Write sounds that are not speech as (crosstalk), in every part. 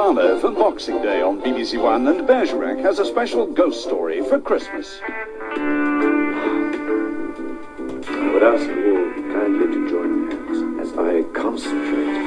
drama for Boxing Day on BBC One, and Bergerac has a special ghost story for Christmas. I would ask you all kindly to join me as I concentrate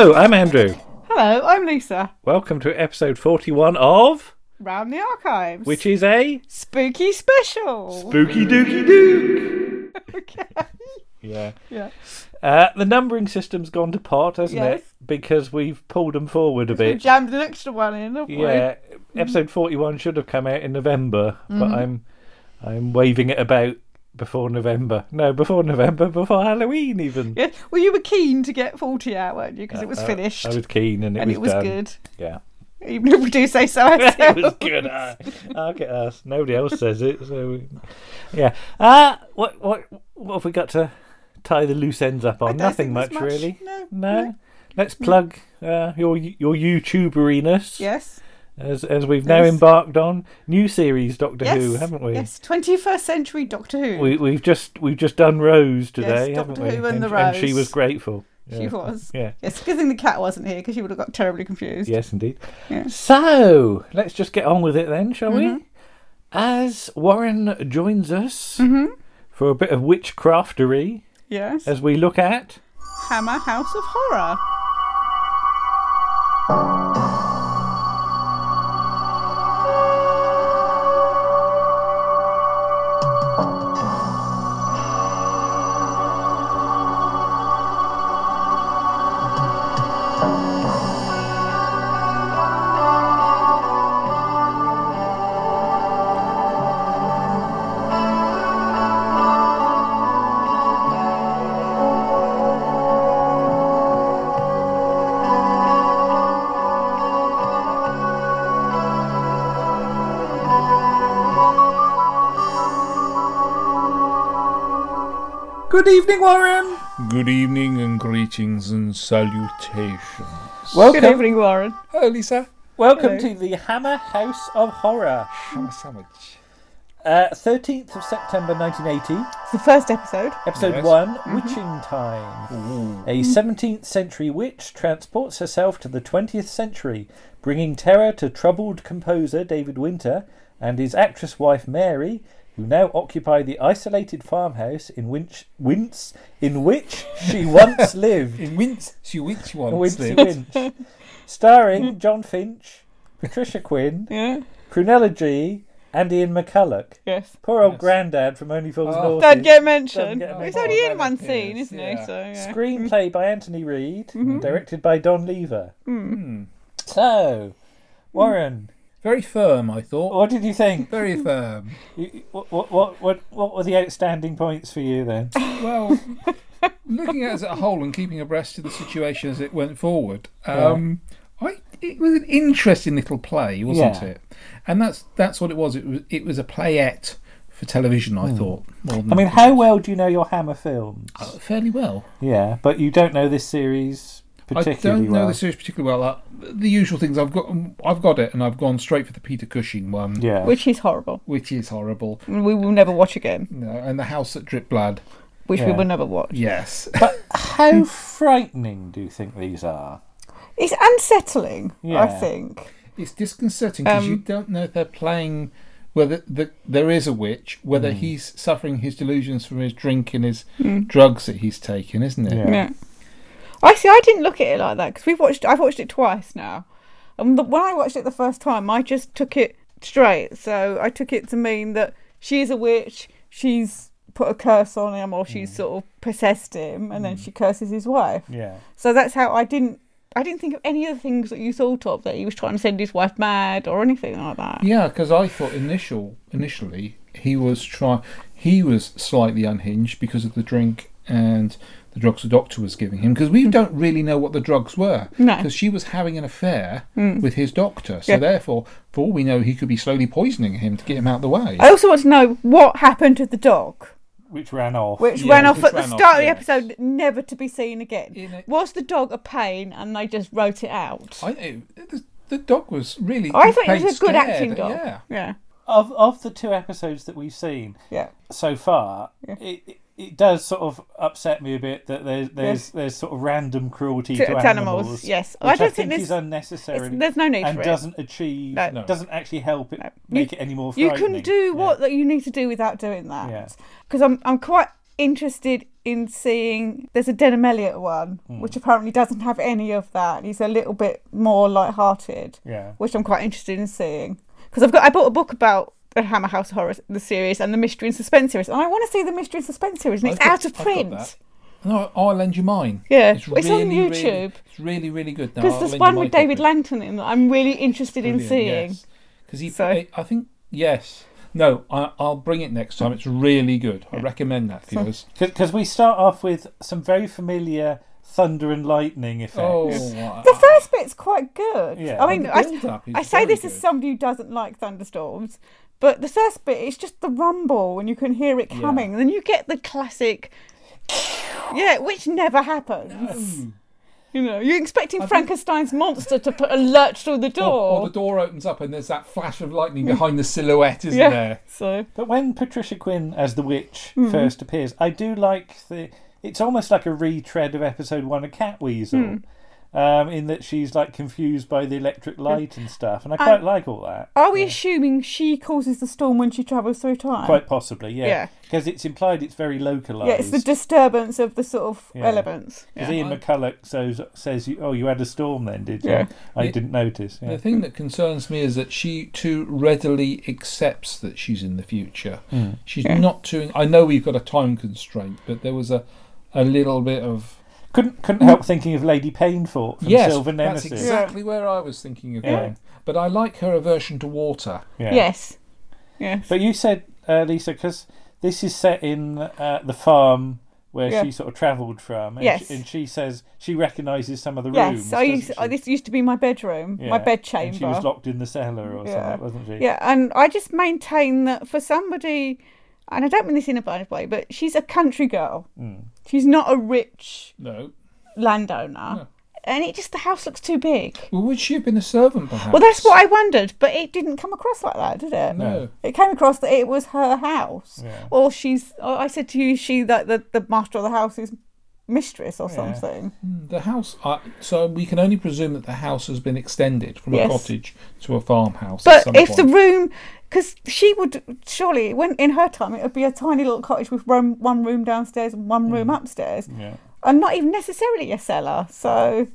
Hello, I'm Andrew. Hello, I'm Lisa. Welcome to episode 41 of Round the Archives. which is a spooky special. spooky dooky dook. (laughs) okay. Yeah. Yeah. Uh, the numbering system's gone to pot, hasn't Yes. it? Because we've pulled them forward a We bit. jammed an extra one in, haven't we? Yeah. Episode 41 should have come out in November, Mm-hmm. but I'm I'm waving it about before November. No, before November, before Halloween even. Yeah. Well, you were keen to get 40 out, weren't you? Because it was Uh, finished. I was keen and it and was it was done. good. Yeah. Even if we do say so (laughs) it was good. Uh, look at us. Nobody else says it. So, we- yeah. Uh, what what what have we got to tie the loose ends up on? Nothing much, much. really. No, No. no. Let's plug uh, your your YouTuberiness Yes. As as we've now Yes. embarked on new series Doctor Yes. Who, haven't we? Yes. 21st century Doctor Who. We we've just we've just done Rose today, haven't Doctor we? Who and the Rose, and she was grateful. She Yeah. was. Yeah. Yes. Good thing the cat wasn't here because she would have got terribly confused. Yes, indeed. Yeah. So let's just get on with it then, shall Mm-hmm. we? As Warren joins us Mm-hmm. for a bit of witchcraftery, Yes. as we look at Hammer House of Horror. Good evening, Warren. Good evening and greetings and salutations. Welcome, Good evening, Warren. Hello, Lisa. welcome Hello. to the Hammer House of Horror. Hammer sandwich. Uh, 13th of September 1980, It's the first episode. episode Yes. one, Witching Time. A 17th century witch transports herself to the 20th century, bringing terror to troubled composer David Winter and his actress wife Mary, who now occupy the isolated farmhouse in which, Wince, in which she once (laughs) lived. In Wince, she Wince once. Wincy lived. Winch. Starring John Finch, Patricia Quinn, (laughs) Yeah. Prunella Gee, and Ian McCulloch. Yes. Poor old Yes. Grandad from Only Fools and Oh. Horses. Don't get mentioned. Doesn't get He's mentioned. only in one scene, appears, isn't he? yeah. So yeah. Screenplay by Anthony Read, Mm-hmm. directed by Don Leaver. Hmm. So, Warren, Very firm, I thought. what did you think? Very firm. You- What, what, what, what, were the outstanding points for you then? Well, looking at it as a whole and keeping abreast of the situation as it went forward, um, I, it was an interesting little play, wasn't Yeah. it? And that's that's what it was. It was it was a playette for television. I thought. Than Hmm. I mean, how well do you know your Hammer films? Uh, fairly well. Yeah, but you don't know this series I don't know well. the series particularly well. Uh, the usual things I've got, I've got it, and I've gone straight for the Peter Cushing one, Yeah. Which is horrible. which is horrible. We will never watch again. You know, and the House that Drip Blood, Which we will never watch. yes. But (laughs) how frightening do you think these are? It's unsettling, I think. It's disconcerting because Um, you don't know if they're playing whether the, there is a witch, whether he's suffering his delusions from his drink and his drugs that he's taken, isn't it? Yeah. Yeah. I see. I didn't look at it like that because we've watched. I've watched it twice now, and the, when I watched it the first time, I just took it straight. So I took it to mean that she is a witch. She's put a curse on him, or she's mm. sort of possessed him, and then mm. she curses his wife. Yeah. So that's how I didn't. I didn't think of any of the things that you thought of that he was trying to send his wife mad or anything like that. Yeah, because I thought initial initially he was try he was slightly unhinged because of the drink and the drugs the doctor was giving him because we mm. don't really know what the drugs were No. because she was having an affair mm. with his doctor so Yeah. therefore for all we know he could be slowly poisoning him to get him out of the way I also want to know what happened to the dog. Which ran off. which Yeah, ran off which at the ran off, start of the yes. episode, never to be seen again. A- Was the dog a pain and they just wrote it out? I it, the, the dog was really I thought played it was a good scared, acting dog. yeah yeah, Of of the two episodes that we've seen yeah. so far, it, it it does sort of upset me a bit that there's there's Yes. there's sort of random cruelty To- to, animals. animals, yes. I don't think, think is unnecessary. there's no need and for it. doesn't achieve No. Doesn't actually help it No. make You- it any more fun. You can do what that you need to do without doing that. Yeah. Because I'm I'm quite interested in seeing. There's a Denholm Elliott one, Hmm. which apparently doesn't have any of that. He's a little bit more light-hearted. Yeah. which I'm quite interested in seeing. Because I've got I bought a book about the Hammer House Horror the series and the Mystery and Suspense series, and I want to see the Mystery and Suspense series, and I've it's got- out of I've got print. that. No, I'll lend you mine. Yeah, it's, it's on really, YouTube. Really, it's really, really good. No, Because I'll there's lend you one my with David copy. Langton in that I'm really interested in seeing. Because he, So- I, I think, yes. No, I, I'll bring it next time. It's really good. I recommend that, viewers. Because we start off with some very familiar thunder and lightning effects. Oh, The first bit's quite good. Yeah. I mean, the I, build-up is I say very this as good. somebody who doesn't like thunderstorms, but the first bit it's just the rumble and you can hear it Yeah. coming, and then you get the classic, yeah, which never happens. You know, you're expecting Frankenstein's monster to put a lurch through the door. or the door opens up and there's that flash of lightning behind the silhouette, isn't yeah. there? So But when Patricia Quinn as the witch Mm-hmm. first appears, I do like the. It's almost like a retread of episode one of Catweazle, Hmm. Um, in that she's like confused by the electric light and stuff, and I quite like all that. Are we assuming she causes the storm when she travels through time? Quite possibly, yeah, Yeah. because it's implied it's very localized. Yeah, it's the disturbance of the sort of Yeah. elements. Because Yeah. Ian McCulloch says, says "Oh, you had a storm then, did you?" Yeah. I Yeah. didn't notice. Yeah. The thing that concerns me is that she too readily accepts that she's in the future. Hmm. She's not too. I know we've got a time constraint, but there was a, a little bit of. Couldn't couldn't help thinking of Lady Peinforte from yes, Silver that's Nemesis. exactly where I was thinking of Yeah. going. But I like her aversion to water. Yeah. Yes. Yes. But you said, uh, Lisa, because this is set in uh, the farm where Yeah. she sort of travelled from. And Yes. She, and she says she recognises some of the yes. rooms. I used, doesn't oh, she? this used to be my bedroom, Yeah. my bed And chamber. she was locked in the cellar or Yeah. something, wasn't she? Yeah, and I just maintain that for somebody, and I don't mean this in a bad way, but she's a country girl. Mm. She's not a rich No. landowner. No. And it just, the house looks too big. Well, would she have been a servant, perhaps? Well, that's what I wondered, but it didn't come across like that, did it? No. It came across that it was her house. Yeah. Or she's, or I said to you, she, that the, the master of the house is mistress or Yeah. something. The house. Uh, so we can only presume that the house has been extended from Yes. a cottage to a farmhouse. But if the room, because she would surely, when in her time, it would be a tiny little cottage with room, one room downstairs and one room upstairs, Yeah. and not even necessarily a cellar. So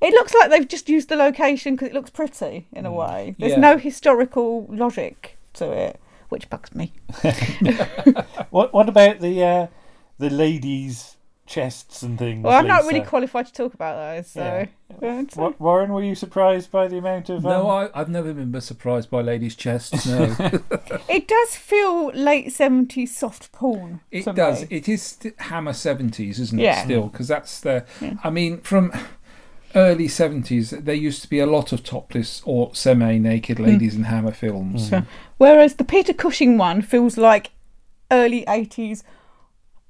it looks like they've just used the location because it looks pretty in a way. There's. Yeah. no historical logic to it, which bugs me. (laughs) (laughs) What What about the uh, the ladies' chests and things? Well, I'm not Lisa? really qualified to talk about those, so. (laughs) but, uh, Warren, were you surprised by the amount of? No, um, I, I've never been surprised by ladies' chests. No, (laughs) It does feel late 70s soft porn. it to does. It is st- Hammer seventies, isn't it? Yeah. Still, because that's the. I mean, from early seventies, there used to be a lot of topless or semi-naked Hmm. ladies in Hammer films. Whereas the Peter Cushing one feels like early 80s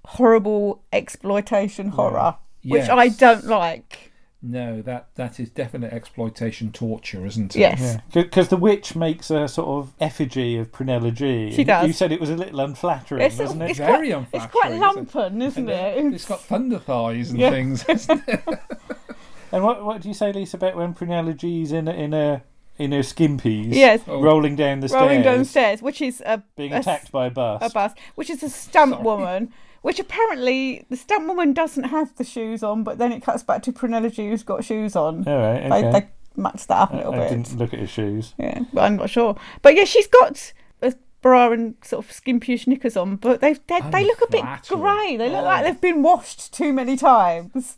horrible exploitation horror, which I don't like. No, that that is definite exploitation torture, isn't it? Yes. Because the witch makes a sort of effigy of Prunella Gee. She does. You said it was a little unflattering, It's, wasn't it? it's Very quite, It's quite unflattering, isn't it? lumpen, isn't uh, it? It's got thunder thighs and Yeah. things. isn't it? (laughs) And what what do you say, Lisa, about when Prunella Gee's in a, in a in her skimpies. Yes. Oh. Rolling down the rolling stairs. down the stairs, which is a Being a s- attacked by a bus. a bus, which is a stunt Sorry. woman. Which apparently the stunt woman doesn't have the shoes on, but then it cuts back to Prunella who's got shoes on. All right. They, Okay. they matched that up a little I bit. didn't look at his shoes. Yeah, but I'm not sure. But yeah, she's got a bra and sort of skimpyish knickers on, but they they, they look a bit grey. They look Oh. like they've been washed too many times.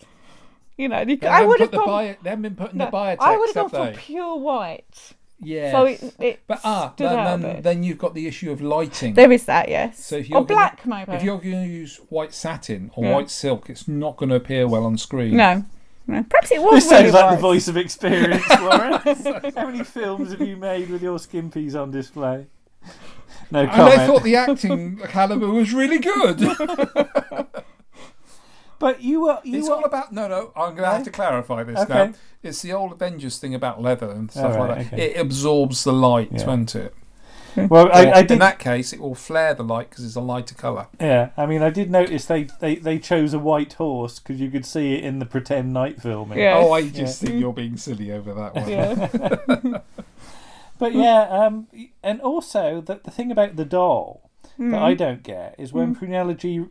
You know, you, I would have the gone. bio, they haven't been putting no, the Biotex, I would have have gone for pure white. Yeah. So it, it but ah, stood then, out a then, bit. then you've got the issue of lighting. There is that, yes. So if you're or gonna- black, maybe. If you're going to use white satin or Yeah. white silk, it's not going to appear well on screen. no, no. Perhaps it was This really sounds like white. the voice of experience, (laughs) Warren. How many films have you made with your skimpies on display? No comment. And. I thought the acting caliber was really good. (laughs) (laughs) but you were you it's were all about no, no. I'm going to have to clarify this Okay. now. It's the old Avengers thing about leather and stuff All like that. okay. It absorbs the light, Yeah. won't it? (laughs) well. I, Or I In that case, it will flare the light because it's a lighter colour. Yeah, I mean, I did notice they, they, they chose a white horse because you could see it in the pretend night filming. Yeah. Oh, I just think you're being silly over that one. Yeah. (laughs) (laughs) But yeah, um, and also the the thing about the doll Hmm. that I don't get is when Prunella Gee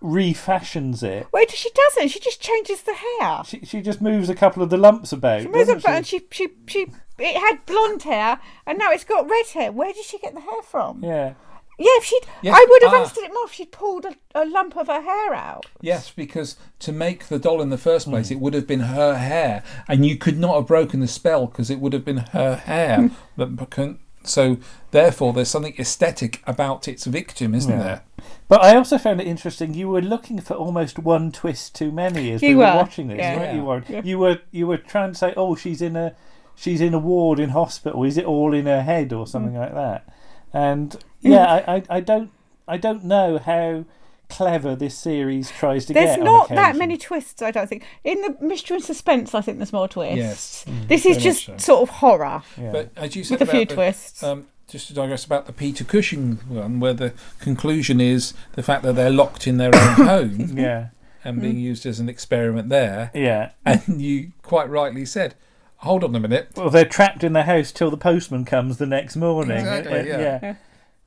refashions it. Wait, she doesn't. She just changes the hair. She, she just moves a couple of the lumps about. She moves doesn't it and she, she, she, it had blonde hair and now it's got red hair. Where did she get the hair from? Yeah. Yeah, if she'd, Yes, I would have ah. understood it more if she'd pulled a, a lump of her hair out. Yes, because to make the doll in the first place, it would have been her hair, and you could not have broken the spell because it would have been her hair. Hmm. But becau- so, therefore, there's something aesthetic about its victim, isn't Yeah. there? But I also found it interesting. You were looking for almost one twist too many as You we were, were, watching this, yeah. weren't you, Warren? Yeah. You were you were trying to say, oh, she's in a she's in a ward in hospital. Is it all in her head or something Mm. like that? And yeah, I, I, I don't I don't know how clever this series tries to There's get. on not that many twists, I don't think. In the mystery and suspense, I think there's more twists. Yes. This is just so. sort of horror Yeah. But as you said with a few the- twists. um, just to digress about the Peter Cushing one, where the conclusion is the fact that they're locked in their own (coughs) home yeah, and being mm. used as an experiment there, yeah. and you quite rightly said, "Hold on a minute." Well, they're trapped in the house till the postman comes the next morning. Exactly, yeah. Yeah.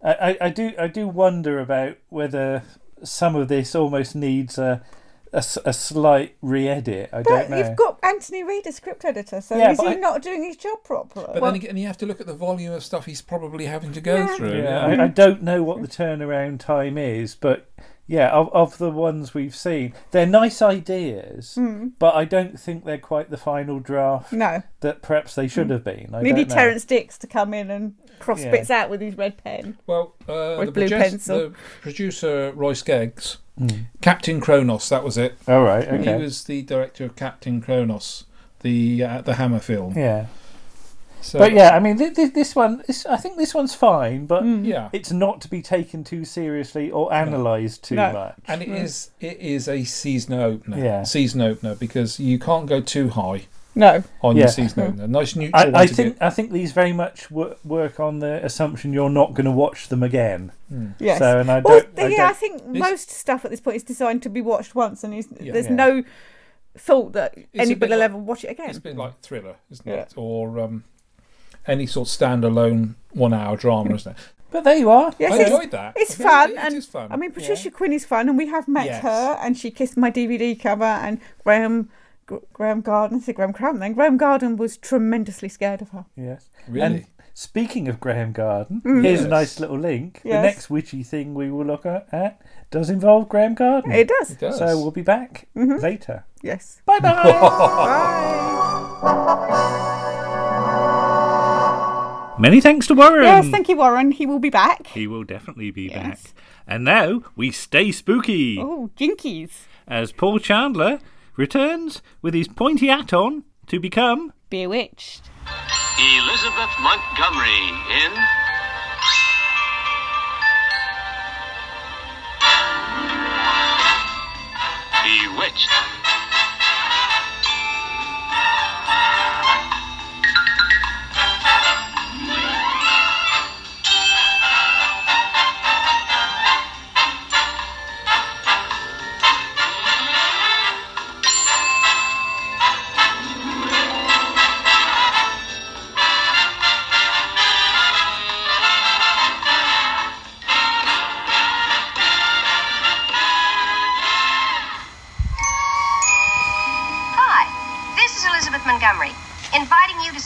I, I, I do I do wonder about whether some of this almost needs a a, s- a slight re-edit. I but don't know. you've got Anthony Read as script editor, so Yeah, is he I- not doing his job properly? But then again, you have to look at the volume of stuff he's probably having to go Yeah. through. yeah, I, I don't know what the turnaround time is, but yeah, of, of the ones we've seen, they're nice ideas, Hmm. but I don't think they're quite the final draft no, that perhaps they should have been. I we need. Terrance Dicks to come in and cross Yeah. bits out with his red pen. Well, uh, With the, blue projes- pencil. the producer Roy Skeggs, Mm. Captain Kronos, that was it. All right, okay, He was the director of Captain Kronos, the uh, the Hammer film. yeah, So, but yeah, I mean, th- th- this one, this, I think this one's fine, but Hmm. yeah, it's not to be taken too seriously or analysed too No. much. and it is it is a season opener. Yeah. season opener because you can't go too high No, on Yeah. your season opener. Nice neutral I, I think get- I think these very much wor- work on the assumption you're not going to watch them again. yes. So, and I well, don't. th- I yeah, don't I think most stuff at this point is designed to be watched once, and is, Yeah. there's Yeah. no thought that a anybody will like- ever watch it again. It's been like thriller, isn't Yeah. it? Or um, any sort of standalone one-hour drama, isn't it? but there you are. Yes, I it's- enjoyed that. It's fun, it and is fun. I mean Patricia Quinn is fun, and we have met Yes. her, and she kissed my DVD cover, and Graham Graeme Garden, I said Graham Crampton, then Graeme Garden was tremendously scared of her. Yes. really. And speaking of Graeme Garden, Mm. here's Yes. a nice little link. The next witchy thing we will look at, at does involve Graeme Garden. It does, It does. So we'll be back Mhm. later. yes. (laughs) Bye bye bye. Bye. Many thanks to Warren. Yes, thank you, Warren. He will be back. He will definitely be Yes. back. And now we stay spooky Oh, jinkies. as Paul Chandler returns with his pointy hat on to become Bewitched. Elizabeth Montgomery in Bewitched.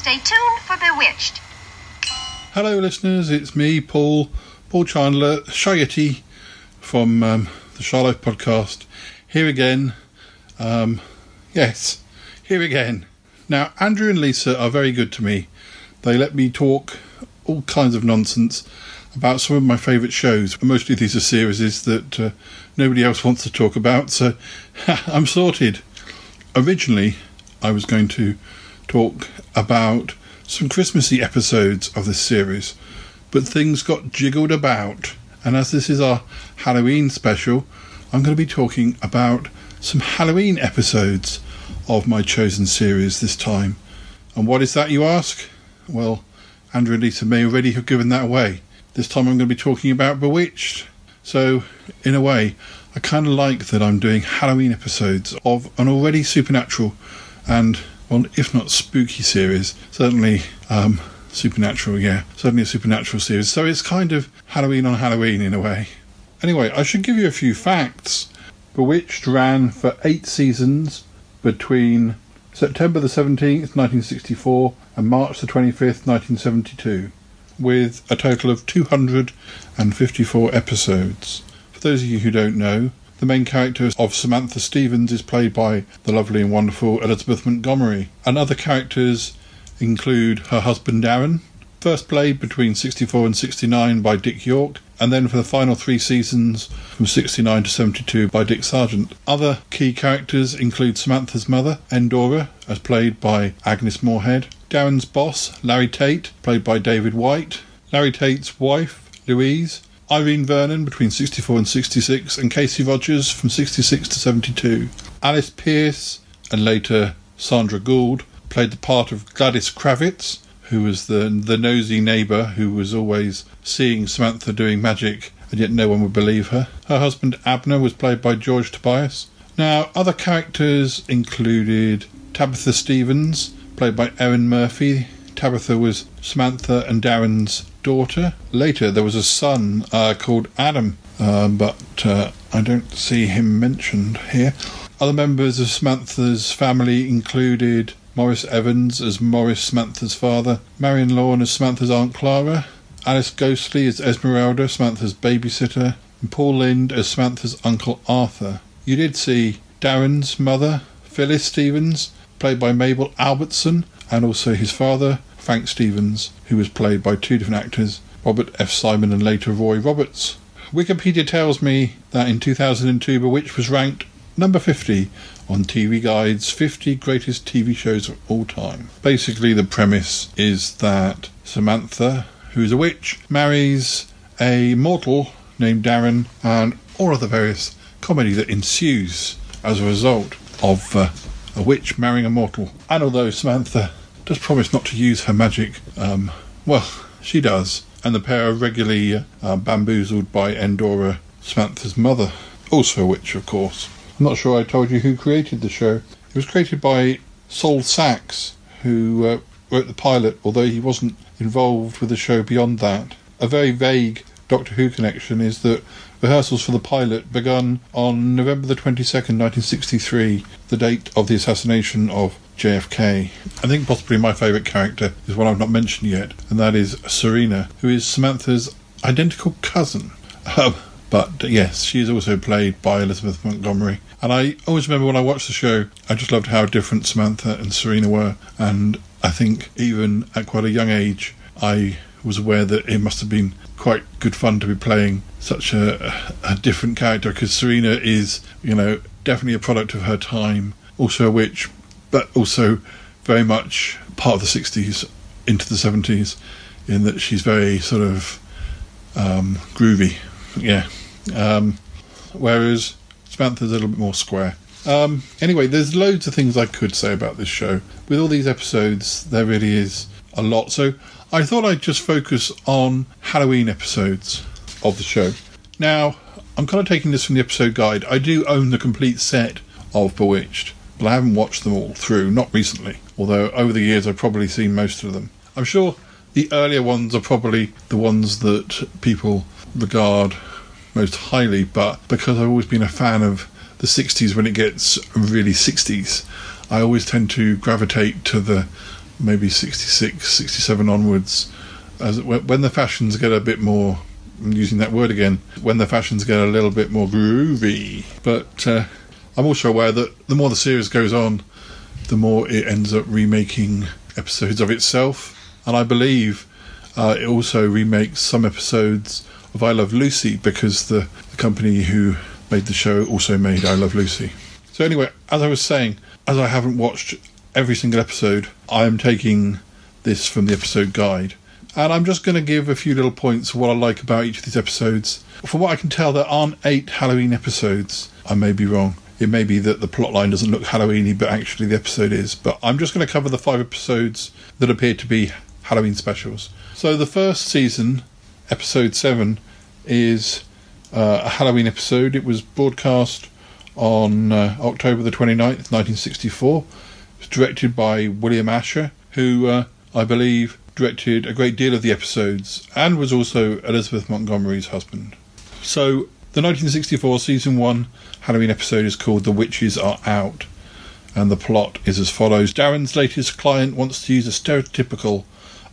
Stay tuned for Bewitched. Hello, listeners. It's me, Paul, Paul Chandler, Shayety from um, the Charlotte podcast. Here again. Um, yes, here again. Now, Andrew and Lisa are very good to me. They let me talk all kinds of nonsense about some of my favourite shows. Mostly these are series that uh, nobody else wants to talk about, so (laughs) I'm sorted. Originally, I was going to talk about some Christmassy episodes of this series, but things got jiggled about, and as this is our Halloween special, I'm going to be talking about some Halloween episodes of my chosen series this time. And what is that, you ask? Well, Andrew and Lisa may already have given that away. This time I'm going to be talking about Bewitched. So, in a way, I kind of like that I'm doing Halloween episodes of an already supernatural and, well, if not spooky series, certainly um, supernatural, yeah, certainly a supernatural series. So it's kind of Halloween on Halloween in a way. Anyway, I should give you a few facts. Bewitched ran for eight seasons between September the 17th, 1964, and March the 25th, 1972, with a total of 254 episodes. For those of you who don't know, the main character of Samantha Stephens is played by the lovely and wonderful Elizabeth Montgomery, and other characters include her husband Darrin, first played between 64 and 69 by Dick York, and then for the final three seasons from 69 to 72 by Dick Sargent. Other key characters include Samantha's mother, Endora, as played by Agnes Moorehead, Darrin's boss, Larry Tate, played by David White, Larry Tate's wife, Louise, Irene Vernon between 64 and 66, and Kasey Rogers from 66 to 72. Alice Pearce, and later Sandra Gould, played the part of Gladys Kravitz, who was the the nosy neighbour who was always seeing Samantha doing magic, and yet no one would believe her. Her husband Abner was played by George Tobias. Now, other characters included Tabitha Stephens, played by Erin Murphy. Tabitha was Samantha and Darrin's daughter. Later, there was a son uh, called Adam, uh, but I don't see him mentioned here. Other members of Samantha's family included Maurice Evans as Maurice Samantha's father, Marion Lorne as Samantha's Aunt Clara, Alice Ghostley as Esmeralda, Samantha's babysitter, and Paul Lynde as Samantha's Uncle Arthur. You did see Darrin's mother, Phyllis Stephens, played by Mabel Albertson, and also his father, Frank Stephens, who was played by two different actors, Robert F. Simon and later Roy Roberts. Wikipedia tells me that in 2002 Bewitched was ranked number 50 on TV Guide's 50 greatest TV shows of all time. Basically, the premise is that Samantha, who is a witch, marries a mortal named Darrin, and all of the various comedy that ensues as a result of uh, a witch marrying a mortal. And although Samantha does promise not to use her magic, um, well, she does. And the pair are regularly uh, bamboozled by Endora, Samantha's mother, also a witch, of course. I'm not sure I told you who created the show. It was created by Sol Saks, who uh, wrote the pilot, although he wasn't involved with the show beyond that. A very vague Doctor Who connection is that rehearsals for the pilot begun on November the 22nd, 1963, the date of the assassination of JFK. I think possibly my favourite character is one I've not mentioned yet, and that is Serena, who is Samantha's identical cousin. Um, but yes, she is also played by Elizabeth Montgomery. And I always remember when I watched the show, I just loved how different Samantha and Serena were. And I think even at quite a young age, I was aware that it must have been quite good fun to be playing such a, a different character because Serena is, you know, definitely a product of her time, also a witch, but also very much part of the 60s into the 70s in that she's very sort of um, groovy. Yeah. Um, whereas Samantha's a little bit more square. Um, anyway, there's loads of things I could say about this show. With all these episodes, there really is a lot. So I thought I'd just focus on Halloween episodes of the show. Now, I'm kind of taking this from the episode guide. I do own the complete set of Bewitched, but I haven't watched them all through, not recently. Although over the years I've probably seen most of them. I'm sure the earlier ones are probably the ones that people regard most highly, but because I've always been a fan of the 60s when it gets really 60s, I always tend to gravitate to the maybe 66, 67 onwards. As when the fashions get a bit more, I'm using that word again, when the fashions get a little bit more groovy. But uh, I'm also aware that the more the series goes on, the more it ends up remaking episodes of itself. And I believe uh, it also remakes some episodes of I Love Lucy because the, the company who made the show also made I Love Lucy. So, anyway, as I was saying, as I haven't watched every single episode, I am taking this from the episode guide. And I'm just going to give a few little points of what I like about each of these episodes. From what I can tell, there aren't eight Halloween episodes. I may be wrong. It may be that the plotline doesn't look Halloweeny, but actually the episode is. But I'm just going to cover the five episodes that appear to be Halloween specials. So the first season, episode seven, is uh, a Halloween episode. It was broadcast on uh, October the 29th, 1964. It was directed by William Asher, who uh, I believe directed a great deal of the episodes and was also Elizabeth Montgomery's husband. So the 1964 season 1 Halloween episode is called The Witches Are Out. And the plot is as follows Darrin's latest client wants to use a stereotypical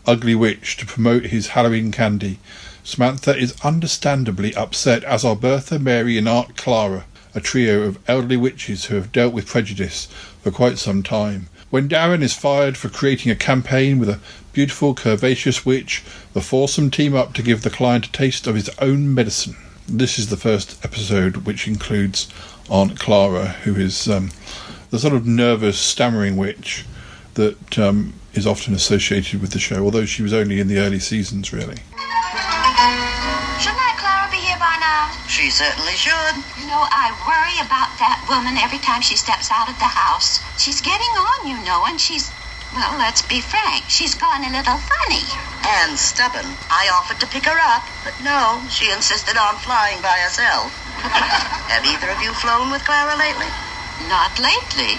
ugly witch to promote his Halloween candy. Samantha is understandably upset, as are Bertha, Mary, and Aunt Clara, a trio of elderly witches who have dealt with prejudice for quite some time. When Darrin is fired for creating a campaign with a beautiful, curvaceous witch, the foursome team up to give the client a taste of his own medicine. This is the first episode, which includes Aunt Clara, who is um, the sort of nervous, stammering witch that um, is often associated with the show, although she was only in the early seasons, really. Shouldn't Aunt Clara be here by now? She certainly should. You know, I worry about that woman every time she steps out of the house. She's getting on, you know, and she's, well, let's be frank, she's gone a little funny. And stubborn. I offered to pick her up, but no, she insisted on flying by herself. (laughs) Have either of you flown with Clara lately? Not lately.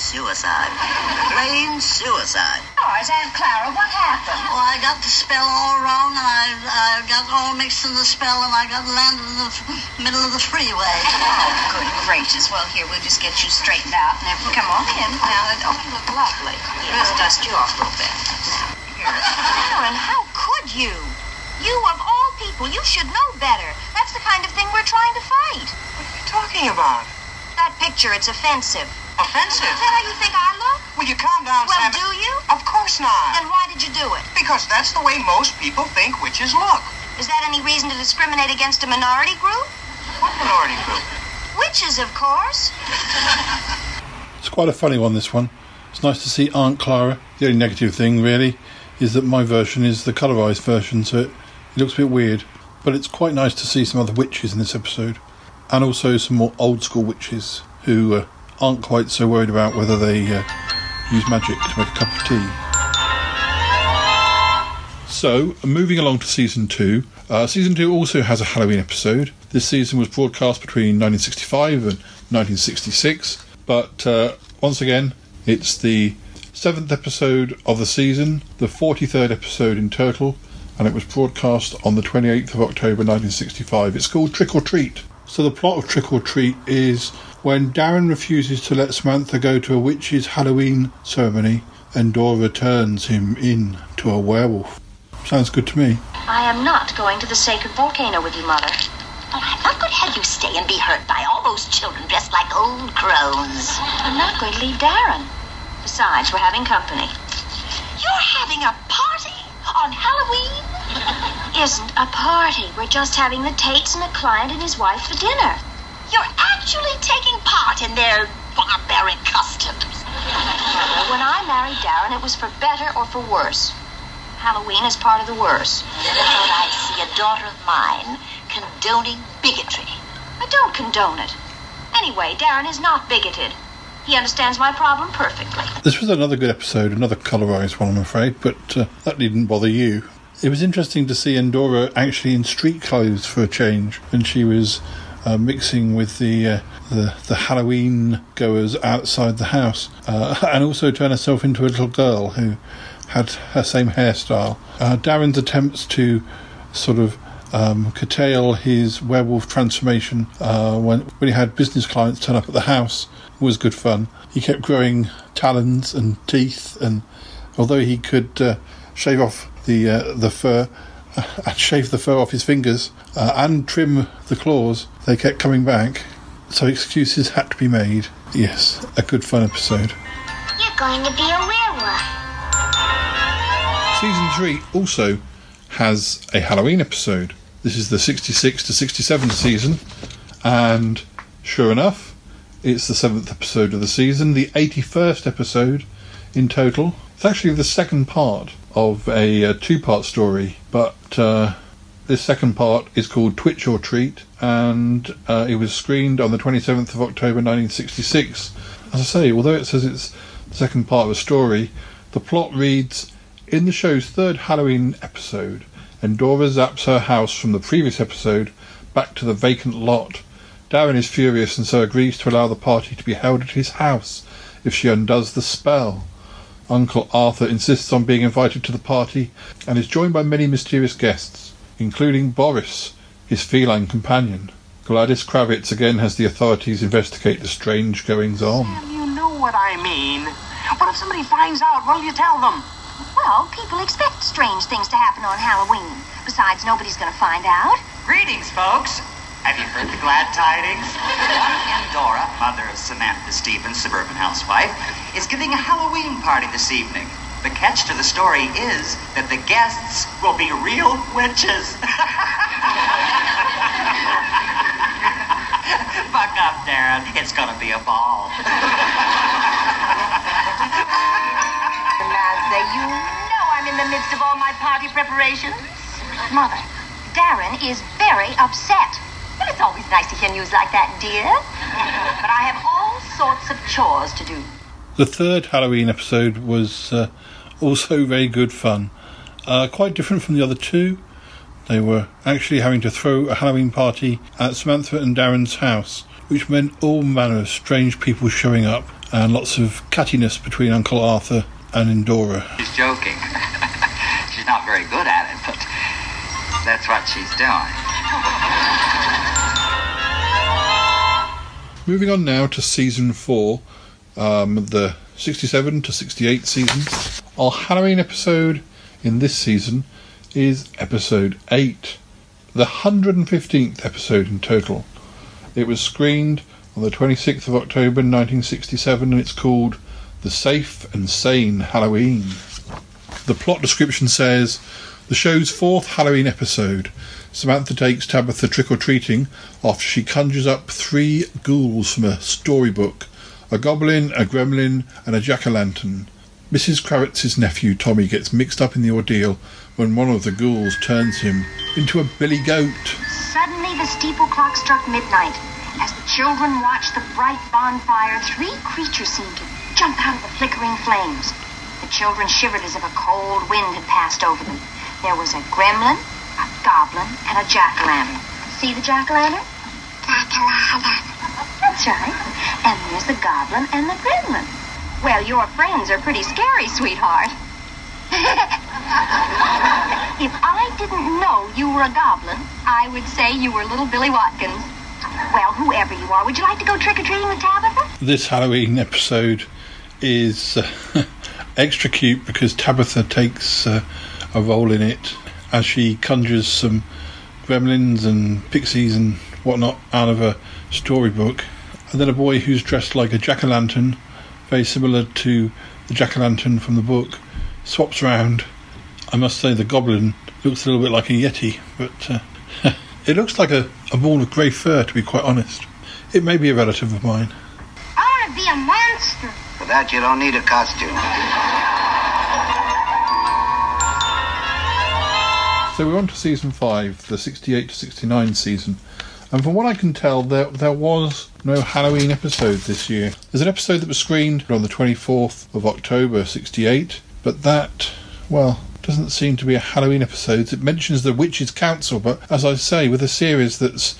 Suicide. Plain suicide. Ours, Aunt Clara, what happened? Well, I got the spell all wrong, and I, I got all mixed in the spell, and I got landed in the f- middle of the freeway. Oh, good gracious. Well, here, we'll just get you straightened out and everything. Come on in. Now, oh, you look lovely. Let's dust you off a little bit. Now, here. Karen, how could you? You, of all people, you should know better. That's the kind of thing we're trying to fight. What are you talking about? That picture, it's offensive. Offensive? Is that how you think I look? Will you calm down, Well, Sam? do you? Of course not. Then why did you do it? Because that's the way most people think witches look. Is that any reason to discriminate against a minority group? What minority group? Witches, of course. It's quite a funny one, this one. It's nice to see Aunt Clara. The only negative thing, really, is that my version is the colorized version, so it, it looks a bit weird. But it's quite nice to see some other witches in this episode. And also some more old school witches who uh, aren't quite so worried about whether they uh, use magic to make a cup of tea. So, moving along to season two. Uh, season two also has a Halloween episode. This season was broadcast between 1965 and 1966, but uh, once again, it's the seventh episode of the season, the 43rd episode in total, and it was broadcast on the 28th of October 1965. It's called Trick or Treat. So, the plot of Trick or Treat is when Darrin refuses to let Samantha go to a witch's Halloween ceremony, Endora turns him in to a werewolf. Sounds good to me. I am not going to the sacred volcano with you, Mother. Oh, I'm not going to have you stay and be hurt by all those children dressed like old crones. I'm not going to leave Darrin. Besides, we're having company. You're having a party on Halloween? (laughs) Isn't a party. We're just having the Tates and a client and his wife for dinner. You're actually taking part in their barbaric customs. When I married Darrin, it was for better or for worse. Halloween is part of the worse. But I see a daughter of mine condoning bigotry. I don't condone it. Anyway, Darrin is not bigoted. He understands my problem perfectly. This was another good episode, another colorized one, I'm afraid, but uh, that didn't bother you. It was interesting to see Endora actually in street clothes for a change when she was uh, mixing with the, uh, the the Halloween goers outside the house, uh, (laughs) and also turn herself into a little girl who had her same hairstyle. Uh, Darrin's attempts to sort of um, curtail his werewolf transformation uh, when, when he had business clients turn up at the house was good fun. He kept growing talons and teeth, and although he could shave off the the fur (laughs) and shave the fur off his fingers uh, and trim the claws, they kept coming back. So excuses had to be made. Yes, a good fun episode. You're going to be a werewolf. Season 3 also has a Halloween episode. This is the 66 to 67 season, and sure enough, it's the seventh episode of the season, the 81st episode in total. It's actually the second part of a, uh two part story, but uh, this second part is called Twitch or Treat, and uh, it was screened on the 27th of October 1966. As I say, although it says it's the second part of a story, the plot reads In the show's third Halloween episode, Endora zaps her house from the previous episode back to the vacant lot. Darrin is furious and so agrees to allow the party to be held at his house if she undoes the spell. Uncle Arthur insists on being invited to the party and is joined by many mysterious guests, including Boris, his feline companion. Gladys Kravitz again has the authorities investigate the strange goings on. You know what I mean. What if somebody finds out? What'll you tell them? Well, people expect strange things to happen on Halloween. Besides, nobody's going to find out. Greetings, folks. Have you heard the glad tidings? Endora, mother of Samantha Stephens, suburban housewife, is giving a Halloween party this evening. The catch to the story is that the guests will be real witches. (laughs) Fuck up, Darrin. It's gonna be a ball. Samantha, you know I'm in the midst of all my party preparations. Mother, Darrin is very upset. Well, it's always nice to hear news like that, dear. But I have all sorts of chores to do. The third Halloween episode was uh, also very good fun. Uh, quite different from the other two. They were actually having to throw a Halloween party at Samantha and Darrin's house, which meant all manner of strange people showing up and lots of cattiness between Uncle Arthur and Endora. She's joking. (laughs) she's not very good at it, but that's what she's doing. Moving on now to season four, um, the 67 to 68 seasons. Our Halloween episode in this season is episode 8, the 115th episode in total. It was screened on the 26th of October 1967 and it's called The Safe and Sane Halloween. The plot description says the show's fourth Halloween episode. Samantha takes Tabitha trick or treating after she conjures up three ghouls from a storybook a goblin, a gremlin, and a jack o' lantern. Mrs. Kravitz's nephew Tommy gets mixed up in the ordeal when one of the ghouls turns him into a billy goat. Suddenly, the steeple clock struck midnight. As the children watched the bright bonfire, three creatures seemed to jump out of the flickering flames. The children shivered as if a cold wind had passed over them. There was a gremlin, a goblin, and a jack-o'-lantern. See the jack-o'-lantern? Jack-o'-lantern. That's right. And there's the goblin and the gremlin. Well, your friends are pretty scary, sweetheart. (laughs) if I didn't know you were a goblin, I would say you were little Billy Watkins. Well, whoever you are, would you like to go trick-or-treating with Tabitha? This Halloween episode is uh, (laughs) extra cute because Tabitha takes uh, a role in it as she conjures some gremlins and pixies and whatnot out of a storybook. And then a boy who's dressed like a jack o' lantern, very similar to the jack o' lantern from the book, swaps around. I must say the goblin looks a little bit like a yeti, but uh, (laughs) it looks like a, a ball of grey fur, to be quite honest. It may be a relative of mine. I want to be a monster. For that, you don't need a costume. So we're on to season five, the 68 to 69 season. And from what I can tell, there there was no Halloween episode this year. There's an episode that was screened on the 24th of October 68, but that, well, doesn't seem to be a Halloween episode. It mentions the Witches' Council, but as I say, with a series that's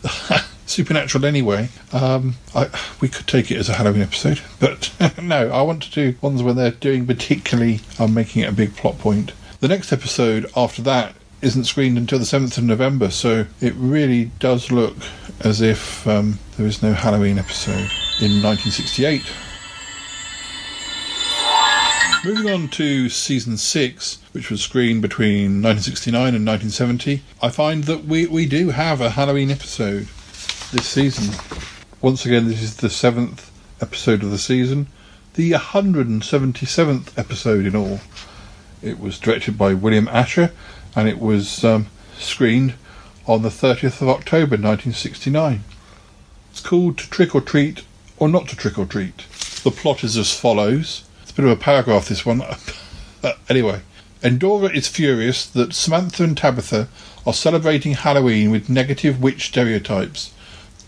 (laughs) supernatural anyway, um, I, we could take it as a Halloween episode. But (laughs) no, I want to do ones where they're doing particularly, um, making it a big plot point. The next episode after that isn't screened until the 7th of November, so it really does look as if um, there is no Halloween episode in 1968. Moving on to season six, which was screened between 1969 and 1970, I find that we, we do have a Halloween episode this season. Once again, this is the seventh episode of the season, the 177th episode in all. It was directed by William Asher and it was um, screened on the 30th of October 1969. It's called To Trick or Treat or Not to Trick or Treat. The plot is as follows. It's a bit of a paragraph, this one. (laughs) Anyway, Endora is furious that Samantha and Tabitha are celebrating Halloween with negative witch stereotypes,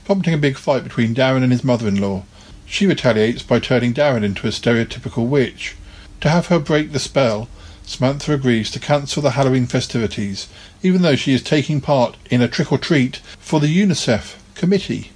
prompting a big fight between Darrin and his mother in law. She retaliates by turning Darrin into a stereotypical witch. To have her break the spell, Samantha agrees to cancel the Halloween festivities, even though she is taking part in a trick or treat for the UNICEF committee.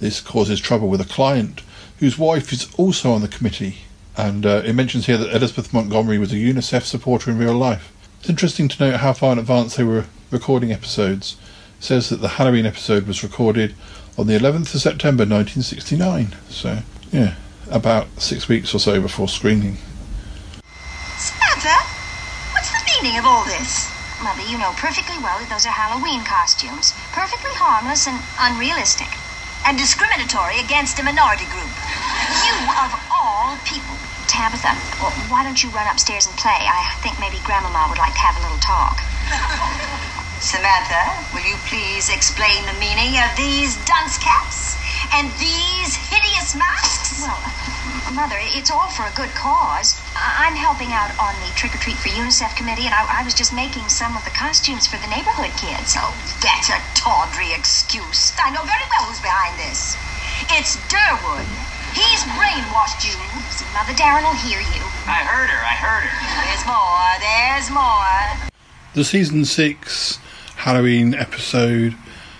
This causes trouble with a client, whose wife is also on the committee. And uh, it mentions here that Elizabeth Montgomery was a UNICEF supporter in real life. It's interesting to note how far in advance they were recording episodes. It says that the Halloween episode was recorded on the 11th of September 1969. So, yeah, about six weeks or so before screening. Samantha, what's the meaning of all this? Mother, you know perfectly well that those are Halloween costumes. Perfectly harmless and unrealistic. And discriminatory against a minority group. You, of all people. Tabitha, well, why don't you run upstairs and play? I think maybe Grandmama would like to have a little talk. Samantha, will you please explain the meaning of these dunce caps and these hideous masks? Well, Mother, it's all for a good cause. I- I'm helping out on the Trick or Treat for UNICEF committee, and I, I was just making some of the costumes for the neighborhood kids. Oh, that's a tawdry excuse. I know very well who's behind this. It's Durwood. He's brainwashed you. Mother Darrin will hear you. I heard her, I heard her. There's more, there's more. The season six Halloween episode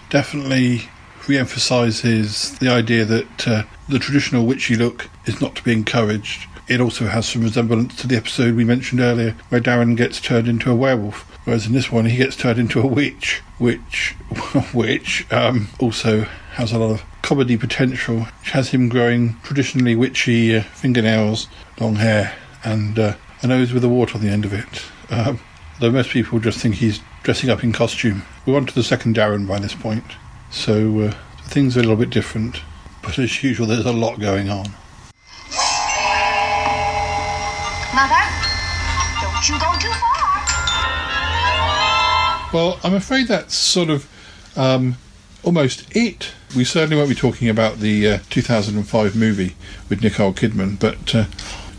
definitely re-emphasizes the idea that uh, the traditional witchy look is not to be encouraged. It also has some resemblance to the episode we mentioned earlier, where Darrin gets turned into a werewolf, whereas in this one he gets turned into a witch, which, (laughs) which um, also has a lot of comedy potential. Which has him growing traditionally witchy uh, fingernails, long hair, and uh, a nose with a wart on the end of it. Um, though most people just think he's dressing up in costume. We're on to the second Darrin by this point, so uh, things are a little bit different. But as usual, there's a lot going on. Mother, don't you go too far. Well, I'm afraid that's sort of um, almost it. We certainly won't be talking about the uh, 2005 movie with Nicole Kidman, but uh,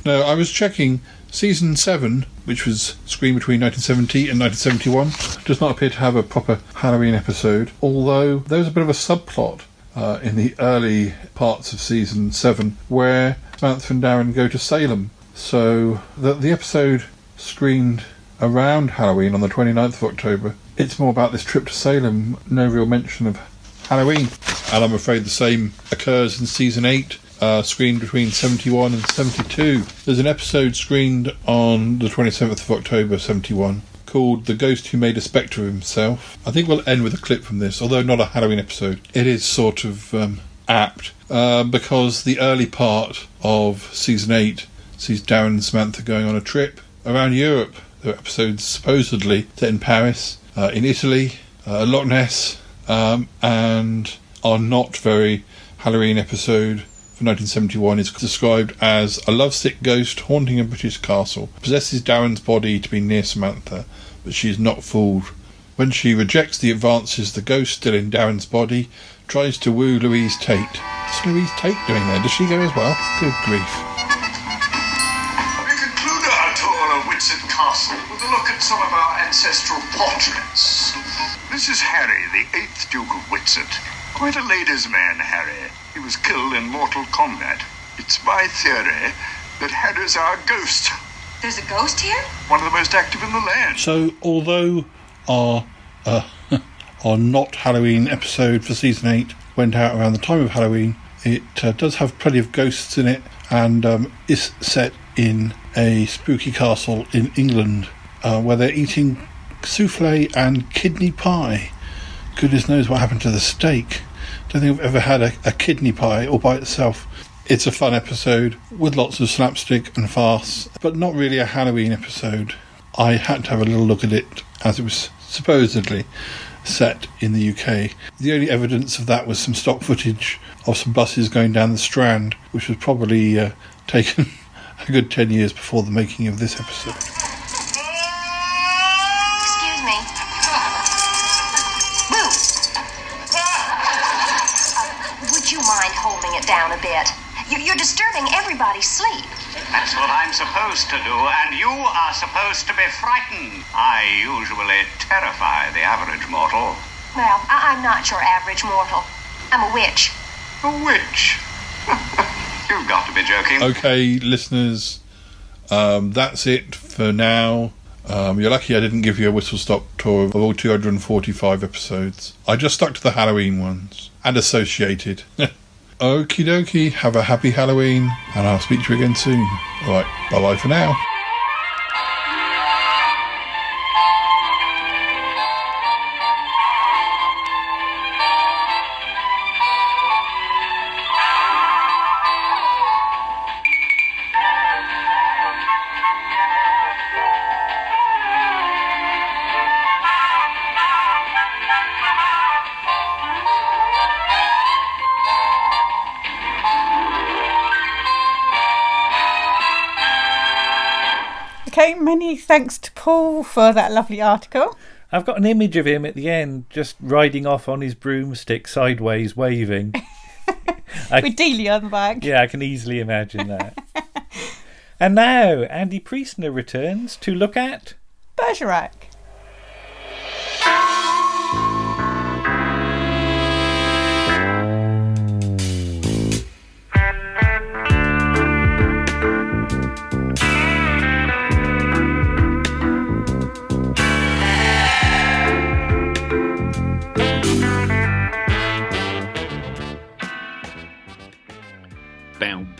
no, I was checking season 7, which was screened between 1970 and 1971, does not appear to have a proper Halloween episode, although there was a bit of a subplot uh, in the early parts of season 7 where Samantha and Darrin go to Salem. So the, the episode screened around Halloween on the 29th of October. It's more about this trip to Salem, no real mention of Halloween. And I'm afraid the same occurs in season 8, uh, screened between 71 and 72. There's an episode screened on the 27th of October 71 called The Ghost Who Made a Spectre of Himself. I think we'll end with a clip from this, although not a Halloween episode. It is sort of um, apt uh, because the early part of season 8 sees Darrin and Samantha going on a trip around Europe. There are episodes supposedly set in Paris, uh, in Italy, uh, Loch Ness, um, and our not very Halloween episode from 1971 is described as a lovesick ghost haunting a British castle, possesses Darrin's body to be near Samantha, but she is not fooled. When she rejects the advances, the ghost still in Darrin's body tries to woo Louise Tate. What's Louise Tate doing there? Does she go as well? Good grief. We conclude our tour of Whitsun Castle with a look at some of our ancestral portraits. This is Harry, the eighth Duke of Whitsun. Quite a ladies' man, Harry. He was killed in mortal combat. It's my theory that Harry's our ghost. There's a ghost here? One of the most active in the land. So, although our uh, (laughs) our not Halloween episode for season eight went out around the time of Halloween, it uh, does have plenty of ghosts in it, and um, is set in a spooky castle in England, uh, where they're eating souffle and kidney pie. Goodness knows what happened to the steak. Don't think I've ever had a, a kidney pie all by itself. It's a fun episode with lots of slapstick and farce, but not really a Halloween episode. I had to have a little look at it as it was supposedly set in the UK. The only evidence of that was some stock footage of some buses going down the Strand, which was probably uh, (laughs) taken a good 10 years before the making of this episode. Holding it down a bit? You- You're disturbing everybody's sleep. That's what I'm supposed to do, and you are supposed to be frightened. I usually terrify the average mortal. Well, I- I'm not your average mortal. I'm a witch. A witch? (laughs) You've got to be joking. Okay, listeners, um, that's it for now. Um, you're lucky I didn't give you a whistle stop tour of all 245 episodes. I just stuck to the Halloween ones and associated. (laughs) Okie dokie, have a happy Halloween, and I'll speak to you again soon. Alright, bye bye for now. Thanks to Paul for that lovely article. I've got an image of him at the end, just riding off on his broomstick sideways, waving. I- (laughs) With Delia on the back. yeah, I can easily imagine that. (laughs) and now, Andy Priestner returns to look at. Bergerac.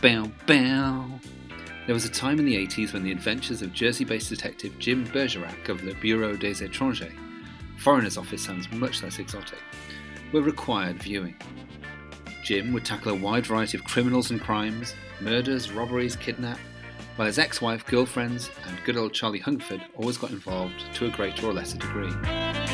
Bow, bow. There was a time in the 80s when the adventures of Jersey based detective Jim Bergerac of Le Bureau des Étrangers, foreigner's office sounds much less exotic, were required viewing. Jim would tackle a wide variety of criminals and crimes, murders, robberies, kidnap, while his ex wife, girlfriends, and good old Charlie Hungerford always got involved to a greater or lesser degree.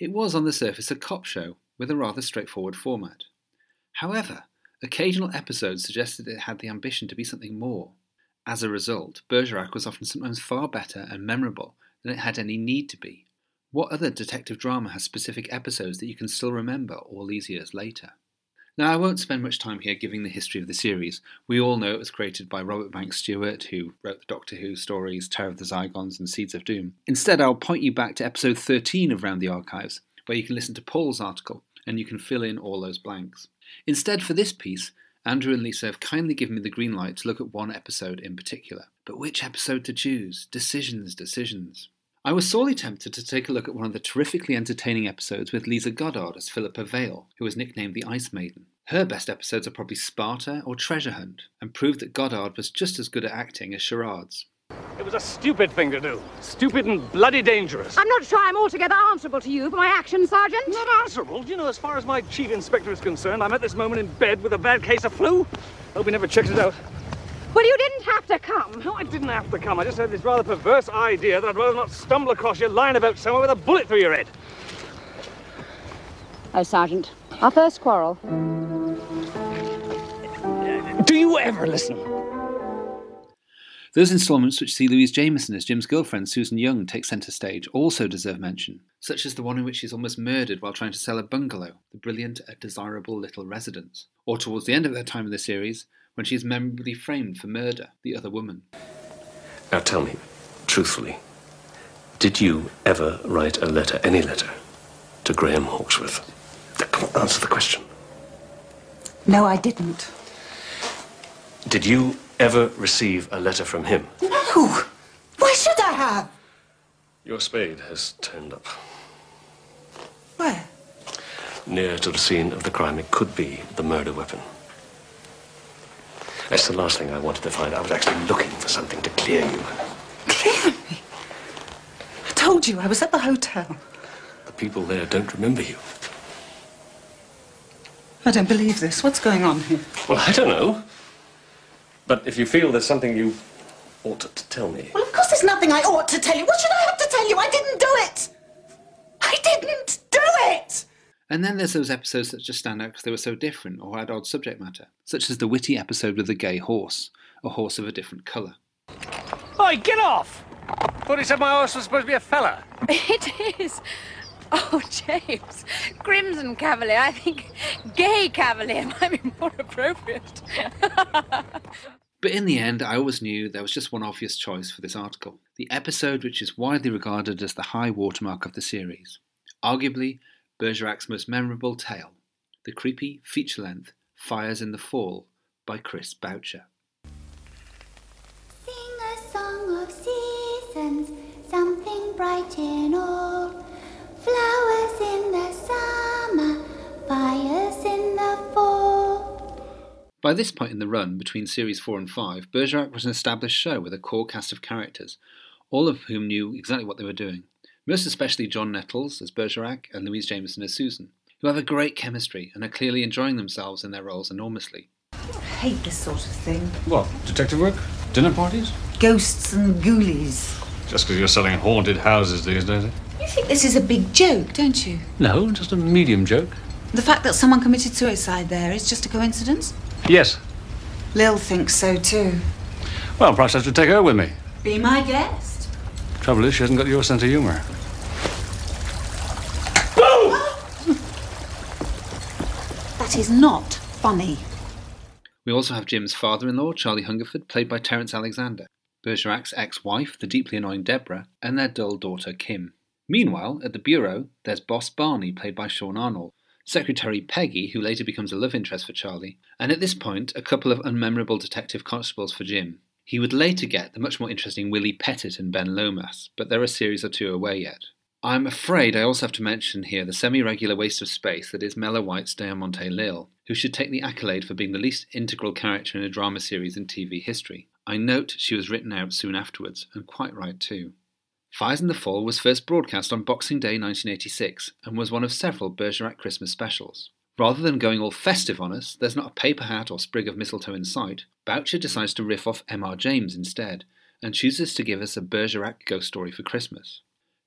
It was on the surface a cop show with a rather straightforward format. However, occasional episodes suggested it had the ambition to be something more. As a result, Bergerac was often sometimes far better and memorable than it had any need to be. What other detective drama has specific episodes that you can still remember all these years later? Now, I won't spend much time here giving the history of the series. We all know it was created by Robert Banks Stewart, who wrote the Doctor Who stories Terror of the Zygons and Seeds of Doom. Instead, I'll point you back to episode 13 of Round the Archives, where you can listen to Paul's article and you can fill in all those blanks. Instead, for this piece, Andrew and Lisa have kindly given me the green light to look at one episode in particular. But which episode to choose? Decisions, decisions. I was sorely tempted to take a look at one of the terrifically entertaining episodes with Lisa Goddard as Philippa Vale, who was nicknamed the Ice Maiden. Her best episodes are probably Sparta or Treasure Hunt, and proved that Goddard was just as good at acting as charades. It was a stupid thing to do. Stupid and bloody dangerous. I'm not sure I'm altogether answerable to you for my actions, Sergeant. Not answerable. You know, as far as my chief inspector is concerned, I'm at this moment in bed with a bad case of flu. Hope he never checks it out. Well, you didn't have to come. No, I didn't have to come. I just had this rather perverse idea that I'd rather not stumble across you lying about somewhere with a bullet through your head. Oh, Sergeant, our first quarrel. Do you ever listen? Those installments which see Louise Jameson as Jim's girlfriend Susan Young take centre stage also deserve mention, such as the one in which she's almost murdered while trying to sell a bungalow, the brilliant A Desirable Little Residence, or towards the end of their time in the series, when she is memorably framed for murder, the other woman. Now tell me, truthfully, did you ever write a letter, any letter, to Graham Hawksworth? Now, Come on, answer the question. No, I didn't. Did you ever receive a letter from him? No! Why, should I have? Your spade has turned up. Where? Near to the scene of the crime. It could be the murder weapon. That's the last thing I wanted to find. I was actually looking for something to clear you. Clear me. I told you I was at the hotel. The people there don't remember you. I don't believe this. What's going on here? Well, I don't know. But if you feel there's something you ought to tell me. Well, of course there's nothing I ought to tell you. What should I have to tell you? I didn't do it. I didn't do it. And then there's those episodes that just stand out because they were so different or had odd subject matter, such as the witty episode with the gay horse, a horse of a different colour. Oi, get off! Thought he said my horse was supposed to be a fella. (laughs) It is. Oh, James. Crimson Cavalier. I think gay Cavalier might be more appropriate. (laughs) But in the end, I always knew there was just one obvious choice for this article the episode which is widely regarded as the high watermark of the series. Arguably, Bergerac's most memorable tale the creepy, feature length Fires in the Fall by Chris Boucher. Sing a song of seasons, something bright and old. Flowers in the summer, By this point in the run, between series 4 and 5, Bergerac was an established show with a core cast of characters, all of whom knew exactly what they were doing. Most especially John Nettles as Bergerac and Louise Jameson as Susan, who have a great chemistry and are clearly enjoying themselves in their roles enormously. I hate this sort of thing. What? Detective work? Dinner parties? Ghosts and ghoulies. Just because you're selling haunted houses these days. eh? You think this is a big joke, don't you? No, just a medium joke. The fact that someone committed suicide there is just a coincidence? Yes. Lil thinks so too. Well, perhaps I should take her with me. Be my guest. Trouble is, she hasn't got your sense of humour. (gasps) That is not funny. We also have Jim's father in law, Charlie Hungerford, played by Terence Alexander, Bergerac's ex wife, the deeply annoying Deborah, and their dull daughter, Kim. Meanwhile, at the Bureau, there's Boss Barney, played by Sean Arnold, Secretary Peggy, who later becomes a love interest for Charlie, and at this point, a couple of unmemorable detective constables for Jim. He would later get the much more interesting Willie Pettit and Ben Lomas, but they're a series or two away yet. I'm afraid I also have to mention here the semi regular waste of space that is Mela White's Diamante Lil, who should take the accolade for being the least integral character in a drama series in TV history. I note she was written out soon afterwards, and quite right too. Fires in the Fall was first broadcast on Boxing Day 1986 and was one of several Bergerac Christmas specials. Rather than going all festive on us, there's not a paper hat or sprig of mistletoe in sight. Boucher decides to riff off M.R. James instead, and chooses to give us a Bergerac ghost story for Christmas.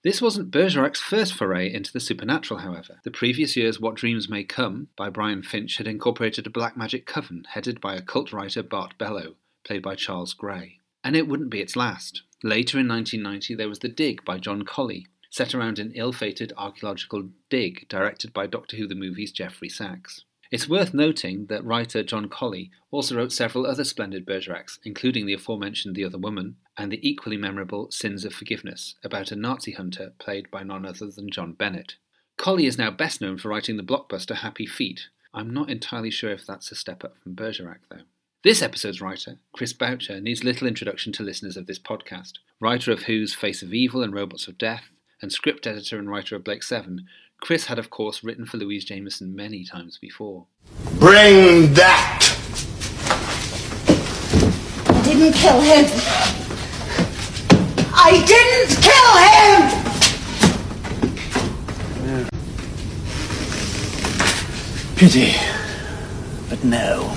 This wasn't Bergerac's first foray into the supernatural, however. The previous year's What Dreams May Come by Brian Finch had incorporated a black magic coven headed by occult writer Bart Bellow, played by Charles Gray. And it wouldn't be its last. Later in 1990, there was The Dig by John Collee, set around an ill fated archaeological dig directed by Doctor Who the Movie's Jeffrey Sachs. It's worth noting that writer John Collee also wrote several other splendid Bergeracs, including the aforementioned The Other Woman and the equally memorable Sins of Forgiveness, about a Nazi hunter played by none other than John Bennett. Collee is now best known for writing the blockbuster Happy Feet. I'm not entirely sure if that's a step up from Bergerac, though. This episode's writer, Chris Boucher, needs little introduction to listeners of this podcast. Writer of Who's Face of Evil and Robots of Death, and script editor and writer of Blake Seven, Chris had, of course, written for Louise Jameson many times before. Bring that! I didn't kill him. I didn't kill him! Pity. But no.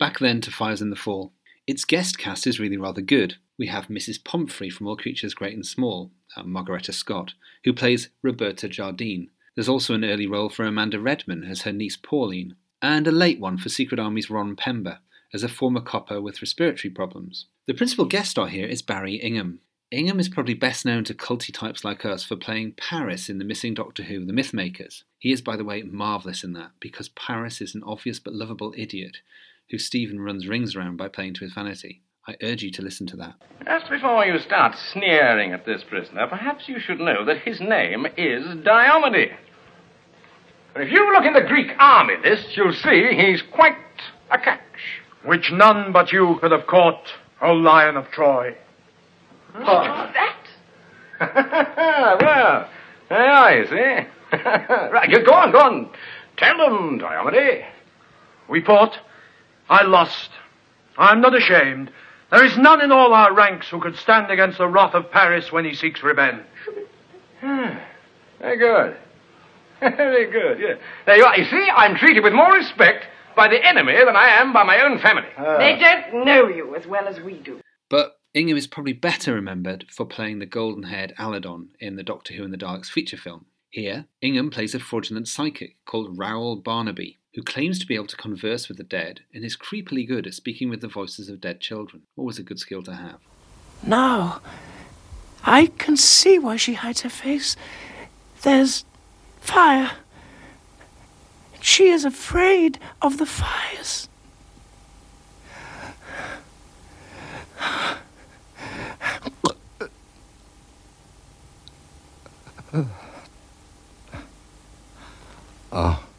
Back then to Fires in the Fall. Its guest cast is really rather good. We have Mrs. Pomfrey from All Creatures Great and Small, uh, Margaretta Scott, who plays Roberta Jardine. There's also an early role for Amanda Redman as her niece Pauline, and a late one for Secret Army's Ron Pember as a former copper with respiratory problems. The principal guest star here is Barrie Ingham. Ingham is probably best known to culty types like us for playing Paris in The Missing Doctor Who, The Mythmakers. He is, by the way, marvellous in that, because Paris is an obvious but lovable idiot who Steven runs rings around by playing to his vanity. I urge you to listen to that. Just before you start sneering at this prisoner, perhaps you should know that his name is Diomede. But if you look in the Greek army list, you'll see he's quite a catch. Which none but you could have caught, O Lion of Troy. oh, that? (laughs) well, there (laughs) you are, see. right, go go on, go on. Tell them, Diomede. Report. I lost. I'm not ashamed. There is none in all our ranks who could stand against the wrath of Paris when he seeks revenge. Hmm. Very good. (laughs) Very good, yeah. There you are. You see, I'm treated with more respect by the enemy than I am by my own family. Ah. They don't know you as well as we do. But Ingham is probably better remembered for playing the golden haired Alydon in the Doctor Who and the Daleks feature film. Here, Ingham plays a fraudulent psychic called Raoul Barnaby, who claims to be able to converse with the dead and is creepily good at speaking with the voices of dead children. Always a good skill to have. Now, I can see why she hides her face. There's fire. She is afraid of the fires. Oh.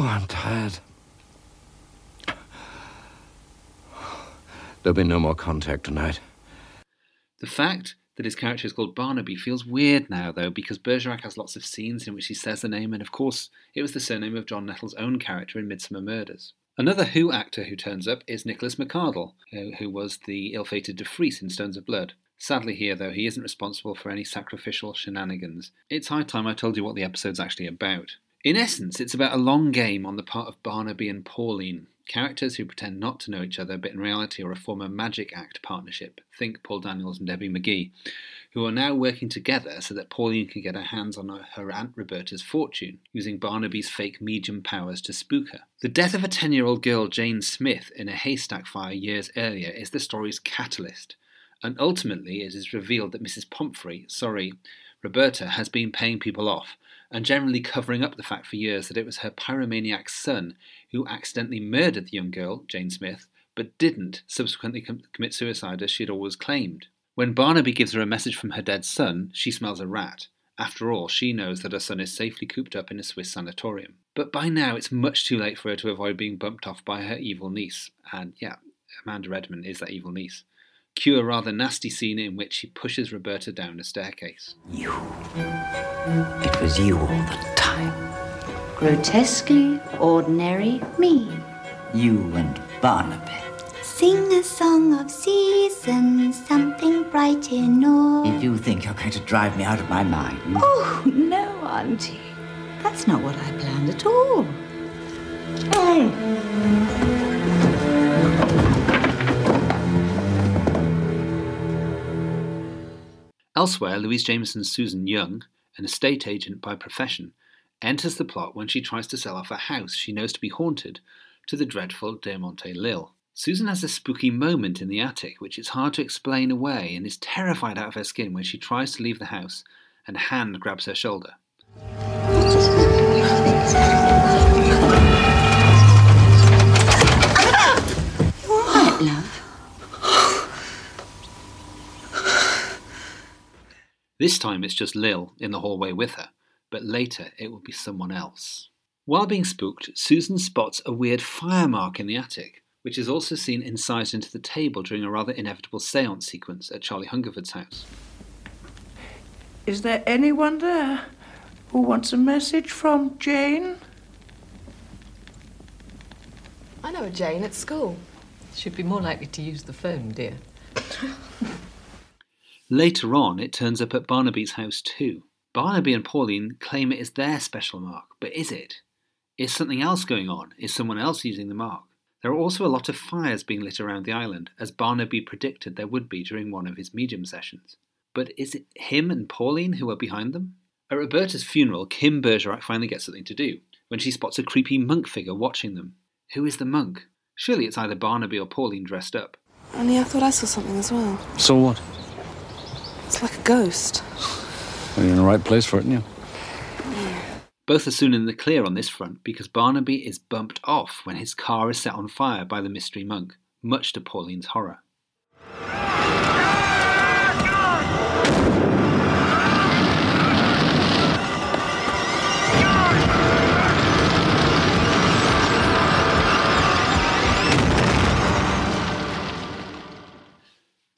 Oh, I'm tired. There'll be no more contact tonight. The fact that his character is called Barnaby feels weird now, though, because Bergerac has lots of scenes in which he says the name, and of course, it was the surname of John Nettle's own character in Midsomer Murders. Another Who actor who turns up is Nicholas McArdle, who, who was the ill fated De Vries in Stones of Blood. Sadly, here, though, he isn't responsible for any sacrificial shenanigans. It's high time I told you what the episode's actually about. In essence, it's about a long game on the part of Barnaby and Pauline, characters who pretend not to know each other but in reality are a former magic act partnership. Think Paul Daniels and Debbie McGee, who are now working together so that Pauline can get her hands on her Aunt Roberta's fortune, using Barnaby's fake medium powers to spook her. The death of a 10 year old girl, Jane Smith, in a haystack fire years earlier is the story's catalyst. And ultimately, it is revealed that Mrs. Pomfrey, sorry, Roberta, has been paying people off and generally covering up the fact for years that it was her pyromaniac son who accidentally murdered the young girl, Jane Smith, but didn't subsequently com- commit suicide as she had always claimed. When Barnaby gives her a message from her dead son, she smells a rat. After all, she knows that her son is safely cooped up in a Swiss sanatorium. But by now, it's much too late for her to avoid being bumped off by her evil niece. And yeah, Amanda Redman is that evil niece. Cue a rather nasty scene in which he pushes Roberta down a staircase. You. It was you all the time. Grotesquely ordinary me. You and Barnaby. Sing a song of seasons, something bright in all. If you think you're going to drive me out of my mind. Oh, no, Auntie. That's not what I planned at all. Elsewhere, Louise Jameson's Susan Young, an estate agent by profession, enters the plot when she tries to sell off a house she knows to be haunted to the dreadful Diamante Lil. Susan has a spooky moment in the attic which it's hard to explain away and is terrified out of her skin when she tries to leave the house and a hand grabs her shoulder. This time it's just Lil in the hallway with her, but later it will be someone else. While being spooked, Susan spots a weird fire mark in the attic, which is also seen incised into the table during a rather inevitable seance sequence at Charlie Hungerford's house. Is there anyone there who wants a message from Jane? I know a Jane at school. She'd be more likely to use the phone, dear. (laughs) Later on, it turns up at Barnaby's house too. Barnaby and Pauline claim it is their special mark, but is it? Is something else going on? Is someone else using the mark? There are also a lot of fires being lit around the island, as Barnaby predicted there would be during one of his medium sessions. But is it him and Pauline who are behind them? At Roberta's funeral, Kim Bergerac finally gets something to do when she spots a creepy monk figure watching them. Who is the monk? Surely it's either Barnaby or Pauline dressed up. Only I thought I saw something as well. So what? It's like a ghost. Well, you're in the right place for it, aren't you? Both are soon in the clear on this front because Barnaby is bumped off when his car is set on fire by the mystery monk, much to Pauline's horror.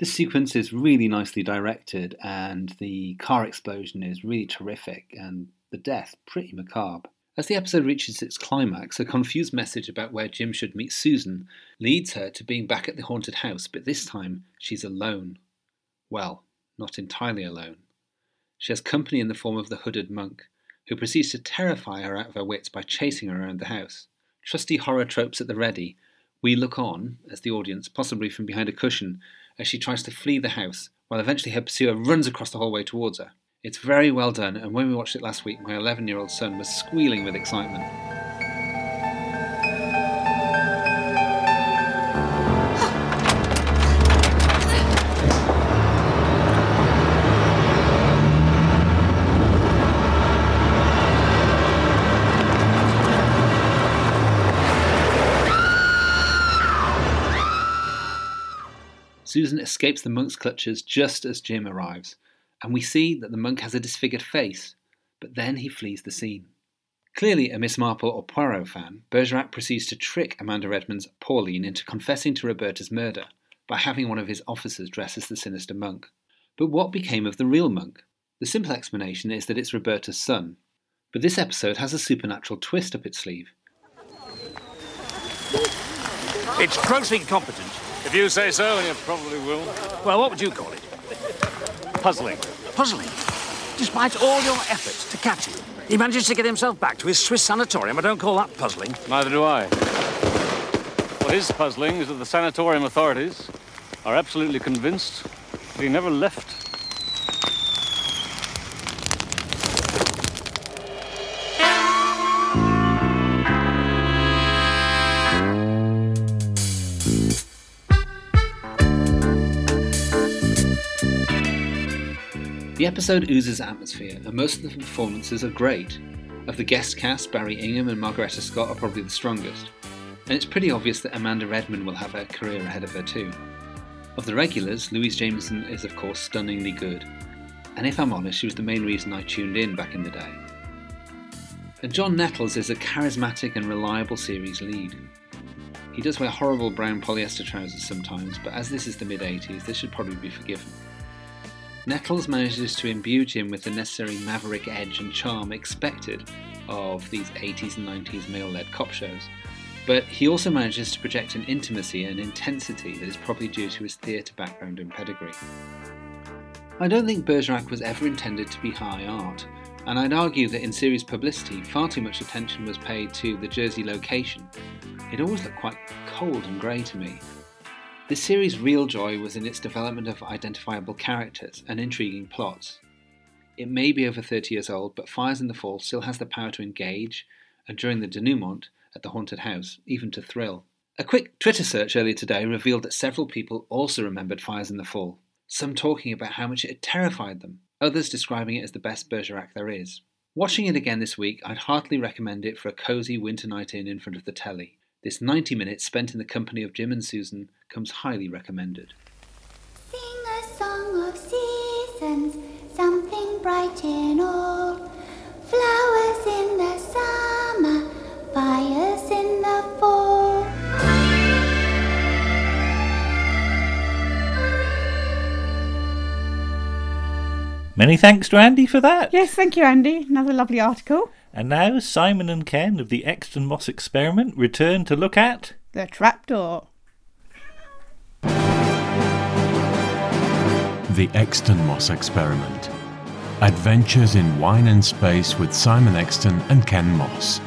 This sequence is really nicely directed, and the car explosion is really terrific, and the death pretty macabre. As the episode reaches its climax, a confused message about where Jim should meet Susan leads her to being back at the haunted house, but this time she's alone. Well, not entirely alone. She has company in the form of the hooded monk, who proceeds to terrify her out of her wits by chasing her around the house. Trusty horror tropes at the ready, we look on, as the audience, possibly from behind a cushion, as she tries to flee the house, while eventually her pursuer runs across the hallway towards her. It's very well done, and when we watched it last week, my 11 year old son was squealing with excitement. Susan escapes the monk's clutches just as Jim arrives, and we see that the monk has a disfigured face, but then he flees the scene. Clearly a Miss Marple or Poirot fan, Bergerac proceeds to trick Amanda Redman's Pauline into confessing to Roberta's murder by having one of his officers dress as the sinister monk. But what became of the real monk? The simple explanation is that it's Roberta's son. But this episode has a supernatural twist up its sleeve. It's grossly incompetent. If you say so, and you probably will. Well, what would you call it? Puzzling. Puzzling? Despite all your efforts to catch him, he manages to get himself back to his Swiss sanatorium. I don't call that puzzling. Neither do I. What is puzzling is that the sanatorium authorities are absolutely convinced that he never left. The episode oozes atmosphere, and most of the performances are great. Of the guest cast, Barrie Ingham and Margaretta Scott are probably the strongest, and it's pretty obvious that Amanda Redman will have a career ahead of her too. Of the regulars, Louise Jameson is of course stunningly good, and if I'm honest, she was the main reason I tuned in back in the day. And John Nettles is a charismatic and reliable series lead. He does wear horrible brown polyester trousers sometimes, but as this is the mid 80s, this should probably be forgiven. Nettles manages to imbue Jim with the necessary maverick edge and charm expected of these 80s and 90s male led cop shows, but he also manages to project an intimacy and intensity that is probably due to his theatre background and pedigree. I don't think Bergerac was ever intended to be high art, and I'd argue that in series publicity, far too much attention was paid to the Jersey location. It always looked quite cold and grey to me, this series' real joy was in its development of identifiable characters and intriguing plots. It may be over 30 years old, but Fires in the Fall still has the power to engage, and during the denouement at the haunted house, even to thrill. A quick Twitter search earlier today revealed that several people also remembered Fires in the Fall, some talking about how much it had terrified them, others describing it as the best Bergerac there is. Watching it again this week, I'd heartily recommend it for a cosy winter night in in front of the telly. This 90 minutes spent in the company of Jim and Susan comes highly recommended. Sing a song of seasons, something bright in all. Flowers in the summer, fires in the fall. Many thanks to Andy for that. Yes, thank you, Andy. Another lovely article. And now Simon and Ken of the Exton Moss experiment return to look at The trapdoor. The Exton Moss Experiment. Adventures in Wine and Space with Simon Exton and Ken Moss.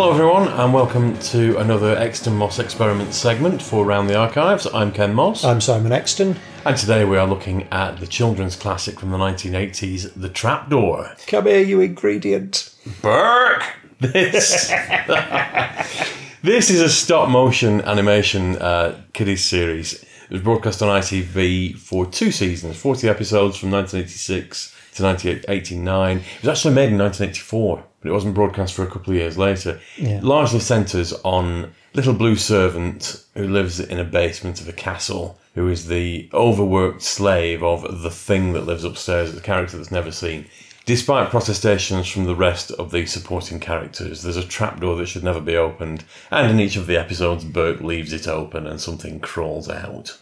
Hello, everyone, and welcome to another Exton Moss Experiment segment for Round the Archives. I'm Ken Moss. I'm Simon Exton. And today we are looking at the children's classic from the 1980s, The Trapdoor. Come here, you ingredient. Berk! This. (laughs) this is a stop motion animation uh, kiddies series. It was broadcast on ITV for two seasons, 40 episodes from 1986 to 1989. It was actually made in 1984, but it wasn't broadcast for a couple of years later. Yeah. Largely centres on little blue servant who lives in a basement of a castle, who is the overworked slave of the thing that lives upstairs, the character that's never seen. Despite protestations from the rest of the supporting characters, there's a trapdoor that should never be opened, and in each of the episodes, Berk leaves it open and something crawls out.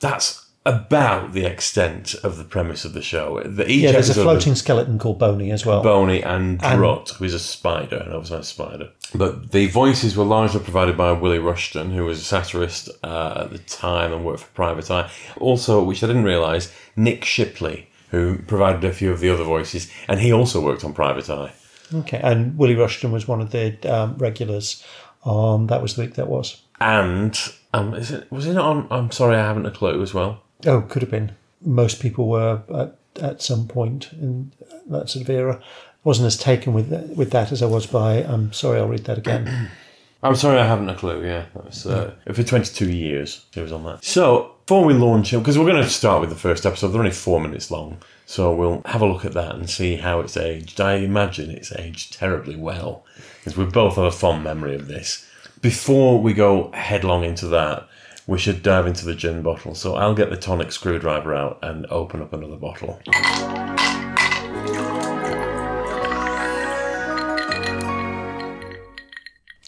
That's about the extent of the premise of the show. The, each yeah, there's a floating skeleton called Boney as well. Boney and And- Drut, who is a spider, and an oversized spider. But the voices were largely provided by Willie Rushton, who was a satirist uh, at the time and worked for Private Eye. Also, which I didn't realise, Nick Shipley, who provided a few of the other voices, and he also worked on Private Eye. Okay, and Willie Rushton was one of the um, regulars on that was the week that was. And um, is it was it not on? I'm sorry, I haven't a clue as well. Oh, could have been. Most people were at, at some point in that sort of era. I Wasn't as taken with with that as I was by. I'm sorry, I'll read that again. (clears throat) I'm sorry, I haven't a clue. Yeah, that was uh, for 22 years he was on that. So before we launch it, because we're going to start with the first episode, they're only four minutes long, so we'll have a look at that and see how it's aged. I imagine it's aged terribly well, because we both have a fond memory of this. Before we go headlong into that, we should dive into the gin bottle. So I'll get the tonic screwdriver out and open up another bottle.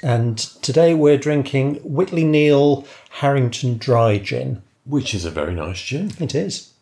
And today we're drinking Whitley Neill Harrington Dry Gin. Which is a very nice gin. It is.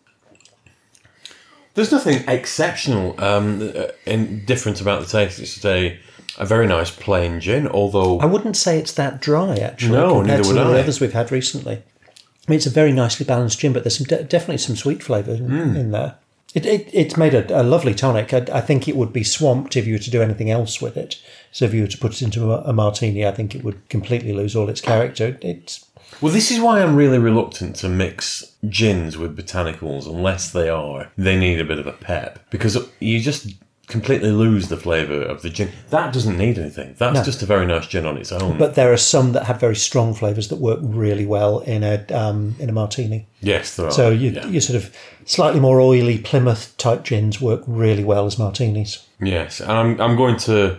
There's nothing exceptional um, and different about the taste. It's a, a very nice plain gin, although I wouldn't say it's that dry actually. No, compared neither to would the I. others we've had recently. I mean, it's a very nicely balanced gin, but there's some de- definitely some sweet flavour in, Mm. in there. It, it, it's made a, a lovely tonic. I, I think it would be swamped if you were to do anything else with it. So if you were to put it into a, a martini, I think it would completely lose all its character. It's Well, this is why I'm really reluctant to mix gins with botanicals unless they are they need a bit of a pep because you just completely lose the flavour of the gin. That doesn't need anything. That's No. just a very nice gin on its own. but there are some that have very strong flavours that work really well in a um, in a martini. yes, there are. So you yeah. you sort of slightly more oily Plymouth type gins work really well as martinis. Yes, and I'm I'm going to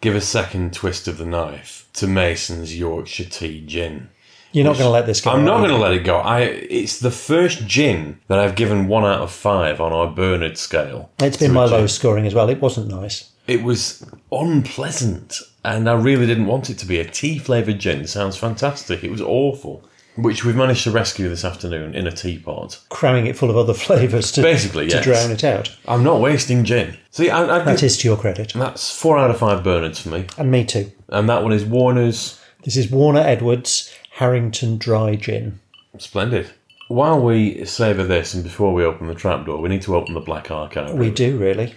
give a second twist of the knife to Mason's Yorkshire Tea Gin. You're not going to let this go. I'm not going to let it go. I it's the first gin that I've given one out of five on our Bernard scale. It's been my lowest scoring as well. It wasn't nice. It was unpleasant, and I really didn't want it to be a tea flavoured gin. Sounds fantastic. It was awful, which we've managed to rescue this afternoon in a teapot. Cramming it full of other (laughs) flavours to Basically, to yes. drown it out. I'm not wasting gin. See, I, I That is to your credit. That's four out of five Bernards for me, And me too. and that one is Warner's. This is Warner Edwards Harrington Dry Gin. Splendid. While we savour this and before we open the trapdoor, we need to open the Black Archive. We do really.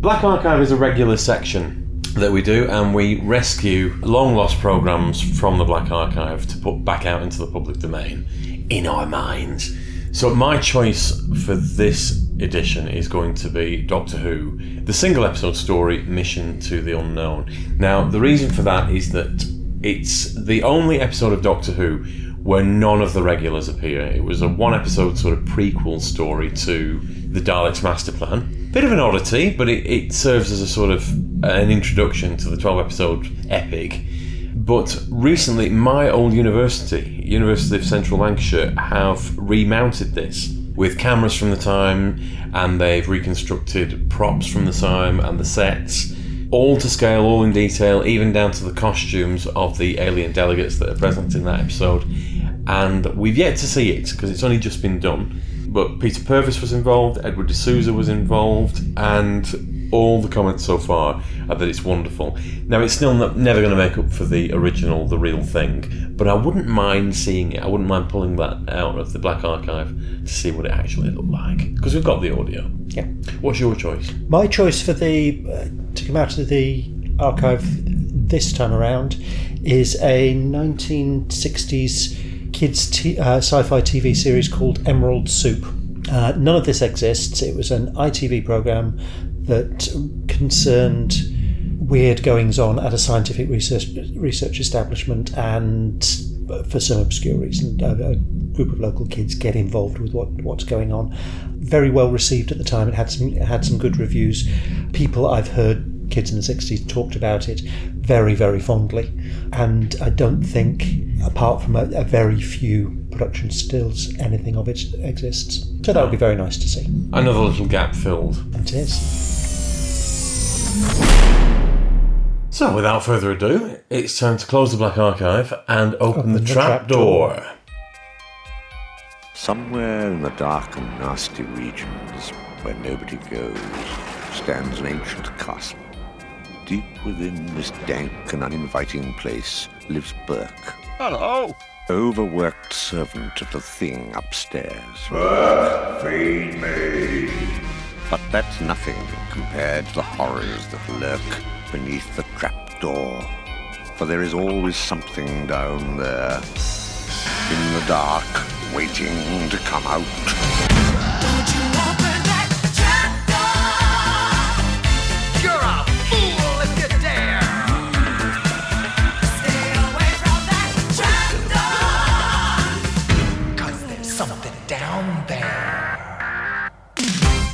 Black Archive is a regular section that we do, and we rescue long lost programs from the Black Archive to put back out into the public domain in our minds. So, my choice for this edition is going to be Doctor Who, the single episode story Mission to the Unknown. Now, the reason for that is that it's the only episode of Doctor Who where none of the regulars appear. It was a one episode sort of prequel story to the Daleks' master plan. Bit of an oddity, but it, it serves as a sort of an introduction to the 12 episode epic. But recently, my old university, University of Central Lancashire, have remounted this with cameras from the time, and they've reconstructed props from the time and the sets, all to scale, all in detail, even down to the costumes of the alien delegates that are present in that episode. And we've yet to see it because it's only just been done. But Peter Purves was involved, Edward de Souza was involved, and all the comments so far are that it's wonderful. Now, it's still not, never going to make up for the original, the real thing, but I wouldn't mind seeing it. I wouldn't mind pulling that out of the Black Archive to see what it actually looked like because we've got the audio. Yeah. What's your choice? My choice for the uh, to come out of the archive this time around is a 1960s kids t- uh, sci-fi TV series called Emerald Soup. Uh, none of this exists. It was an ITV program that concerned weird goings on at a scientific research research establishment and for some obscure reason a, group of local kids get involved with what what's going on very well received at the time it had some it had some good reviews people I've heard kids in the 60s talked about it very, very fondly. And I don't think, apart from a, a very few production stills, anything of it exists. So that would be very nice to see. Another little gap filled. It is. So, without further ado, it's time to close the Black Archive and open, Open the, the trap trap door. Somewhere in the dark and nasty regions where nobody goes stands an ancient castle. Deep within this dank and uninviting place lives Berk. Hello. Overworked servant of the thing upstairs. Berk, feed me. But that's nothing compared to the horrors that lurk beneath the trapdoor. For there is always something down there, in the dark, waiting to come out.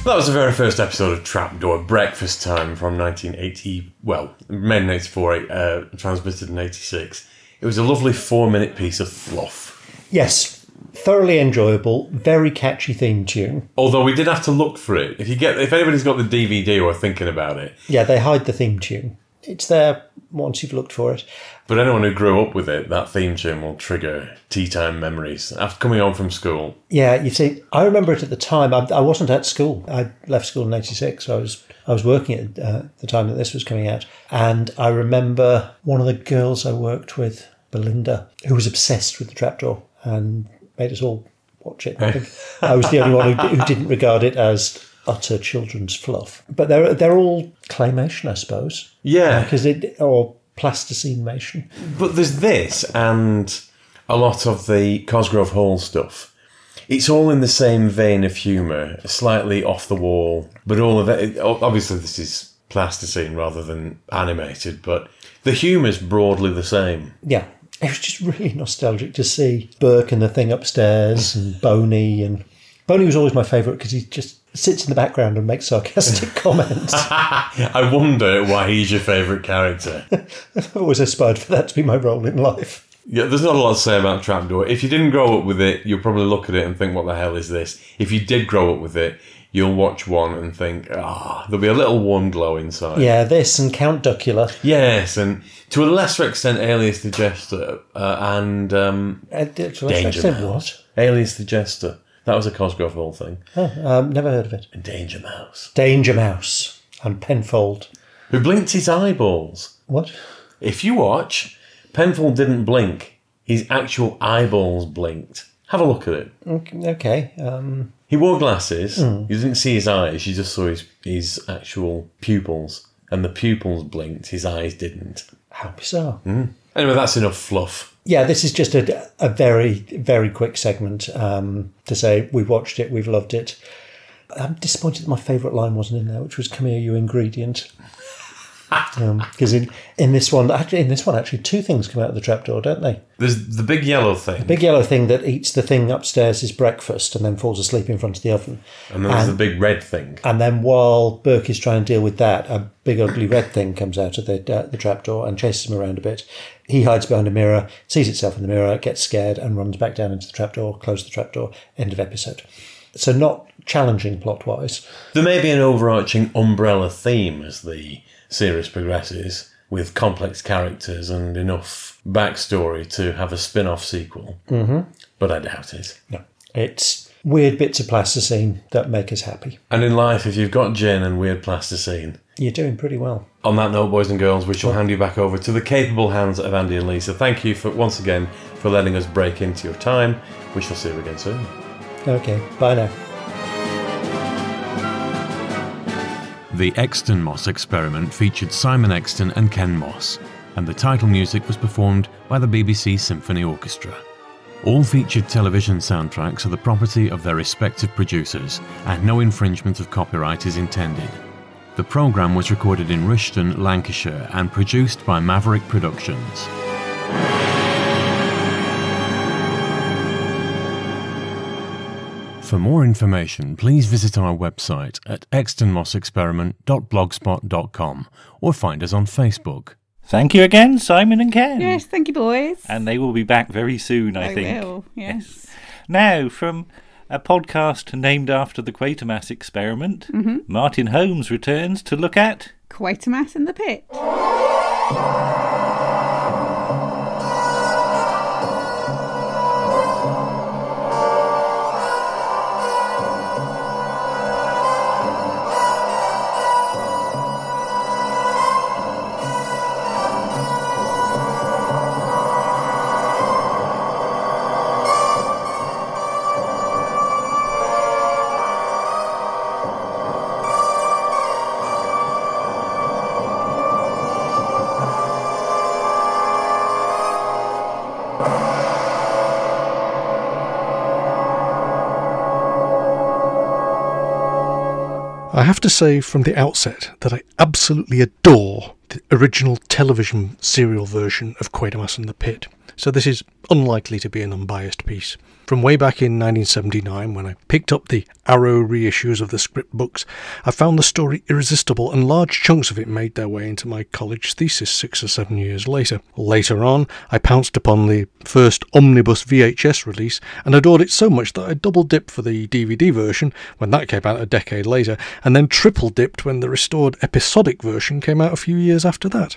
That was the very first episode of Trapdoor Breakfast Time from 1980. Well, made in 84, uh, transmitted in 86. It was a lovely four minute piece of fluff. Yes, thoroughly enjoyable, very catchy theme tune. Although we did have to look for it. If you get, if anybody's got the DVD or thinking about it, Yeah, they hide the theme tune. It's there once you've looked for it. but anyone who grew up with it, that theme tune will trigger tea time memories after coming home from school. Yeah, you see, I remember it at the time. I, I wasn't at school. I left school in '86. I was I was working at uh, the time that this was coming out, and I remember one of the girls I worked with, Belinda, who was obsessed with the trapdoor and made us all watch it. (laughs) I think I was the only one who, who didn't regard it as utter children's fluff. But they're they're all claymation, I suppose. Yeah. because it or plasticination. But there's this and a lot of the Cosgrove Hall stuff. It's all in the same vein of humour, slightly off the wall, but all of it. Obviously, this is plasticine rather than animated, but the humour's broadly the same. Yeah. It was just really nostalgic to see Berk and the thing upstairs and hmm. Boney and Boney was always my favourite because he's just sits in the background and makes sarcastic (laughs) comments. I wonder why he's your favourite character. (laughs) I've always aspired for that to be my role in life. Yeah, there's not a lot to say about Trapdoor. If you didn't grow up with it, you'll probably look at it and think, what the hell is this? If you did grow up with it, you'll watch one and think, ah, there'll be a little warm glow inside. Yeah, this and Count Duckula. Yes, and to a lesser extent, Alias the Jester uh, and um, Uh, to a lesser Danger extent, Mouse. Alias the Jester. That was a Cosgrove Hall thing. Oh, um, never heard of it. And Danger Mouse. Danger Mouse and Penfold. Who blinked his eyeballs. What? If you watch, Penfold didn't blink. His actual eyeballs blinked. Have a look at it. Okay. okay, Um, He wore glasses. Mm. You didn't see his eyes. You just saw his, his actual pupils. And the pupils blinked. His eyes didn't. how bizarre. Mm. Anyway, that's enough fluff. Yeah, this is just a, a very, very quick segment um, to say we've watched it, we've loved it. I'm disappointed that my favourite line wasn't in there, which was "Come here, you ingredient." (laughs) Because in, in this one, actually, in this one, actually, two things come out of the trapdoor, don't they? There's the big yellow thing. The big yellow thing that eats the thing upstairs is breakfast and then falls asleep in front of the oven. And then there's the big red thing. And then while Berk is trying to deal with that, a big ugly red thing comes out of the uh, the trapdoor and chases him around a bit. He hides behind a mirror, sees itself in the mirror, gets scared, and runs back down into the trapdoor. Close the trapdoor. End of episode. So not challenging plot wise. There may be an overarching umbrella theme as the series progresses, with complex characters and enough backstory to have a spin off sequel. Mm-hmm. But I doubt it. No, it's weird bits of plasticine that make us happy. And in life, if you've got gin and weird plasticine, You're doing pretty well. on that note, boys and girls, we shall hand you back over to the capable hands of Andy and Lisa. Thank you for once again for letting us break into your time. We shall see you again soon. Okay, bye now. The Exton Moss experiment featured Simon Exton and Ken Moss, and the title music was performed by the BBC Symphony Orchestra. All featured television soundtracks are the property of their respective producers, and no infringement of copyright is intended. The programme was recorded in Rushton, Lancashire, and produced by Maverick Productions. For more information, please visit our website at extonmossexperiment.blogspot.com or find us on Facebook. Thank you again, Simon and Ken. Yes, thank you, boys. And they will be back very soon, I They think. will, yes. Now, from a podcast named after the Quatermass experiment, Mhm. Martin Holmes returns to look at Quatermass in the pit. Have to say from the outset that I absolutely adore the original television serial version of Quatermass and the Pit, so this is unlikely to be an unbiased piece. From way back in 1979, when I picked up the Arrow reissues of the script books, I found the story irresistible, and large chunks of it made their way into my college thesis six or seven years later. Later on, I pounced upon the first omnibus VHS release and adored it so much that I double dipped for the DVD version when that came out a decade later, and then triple dipped when the restored episodic version came out a few years after that.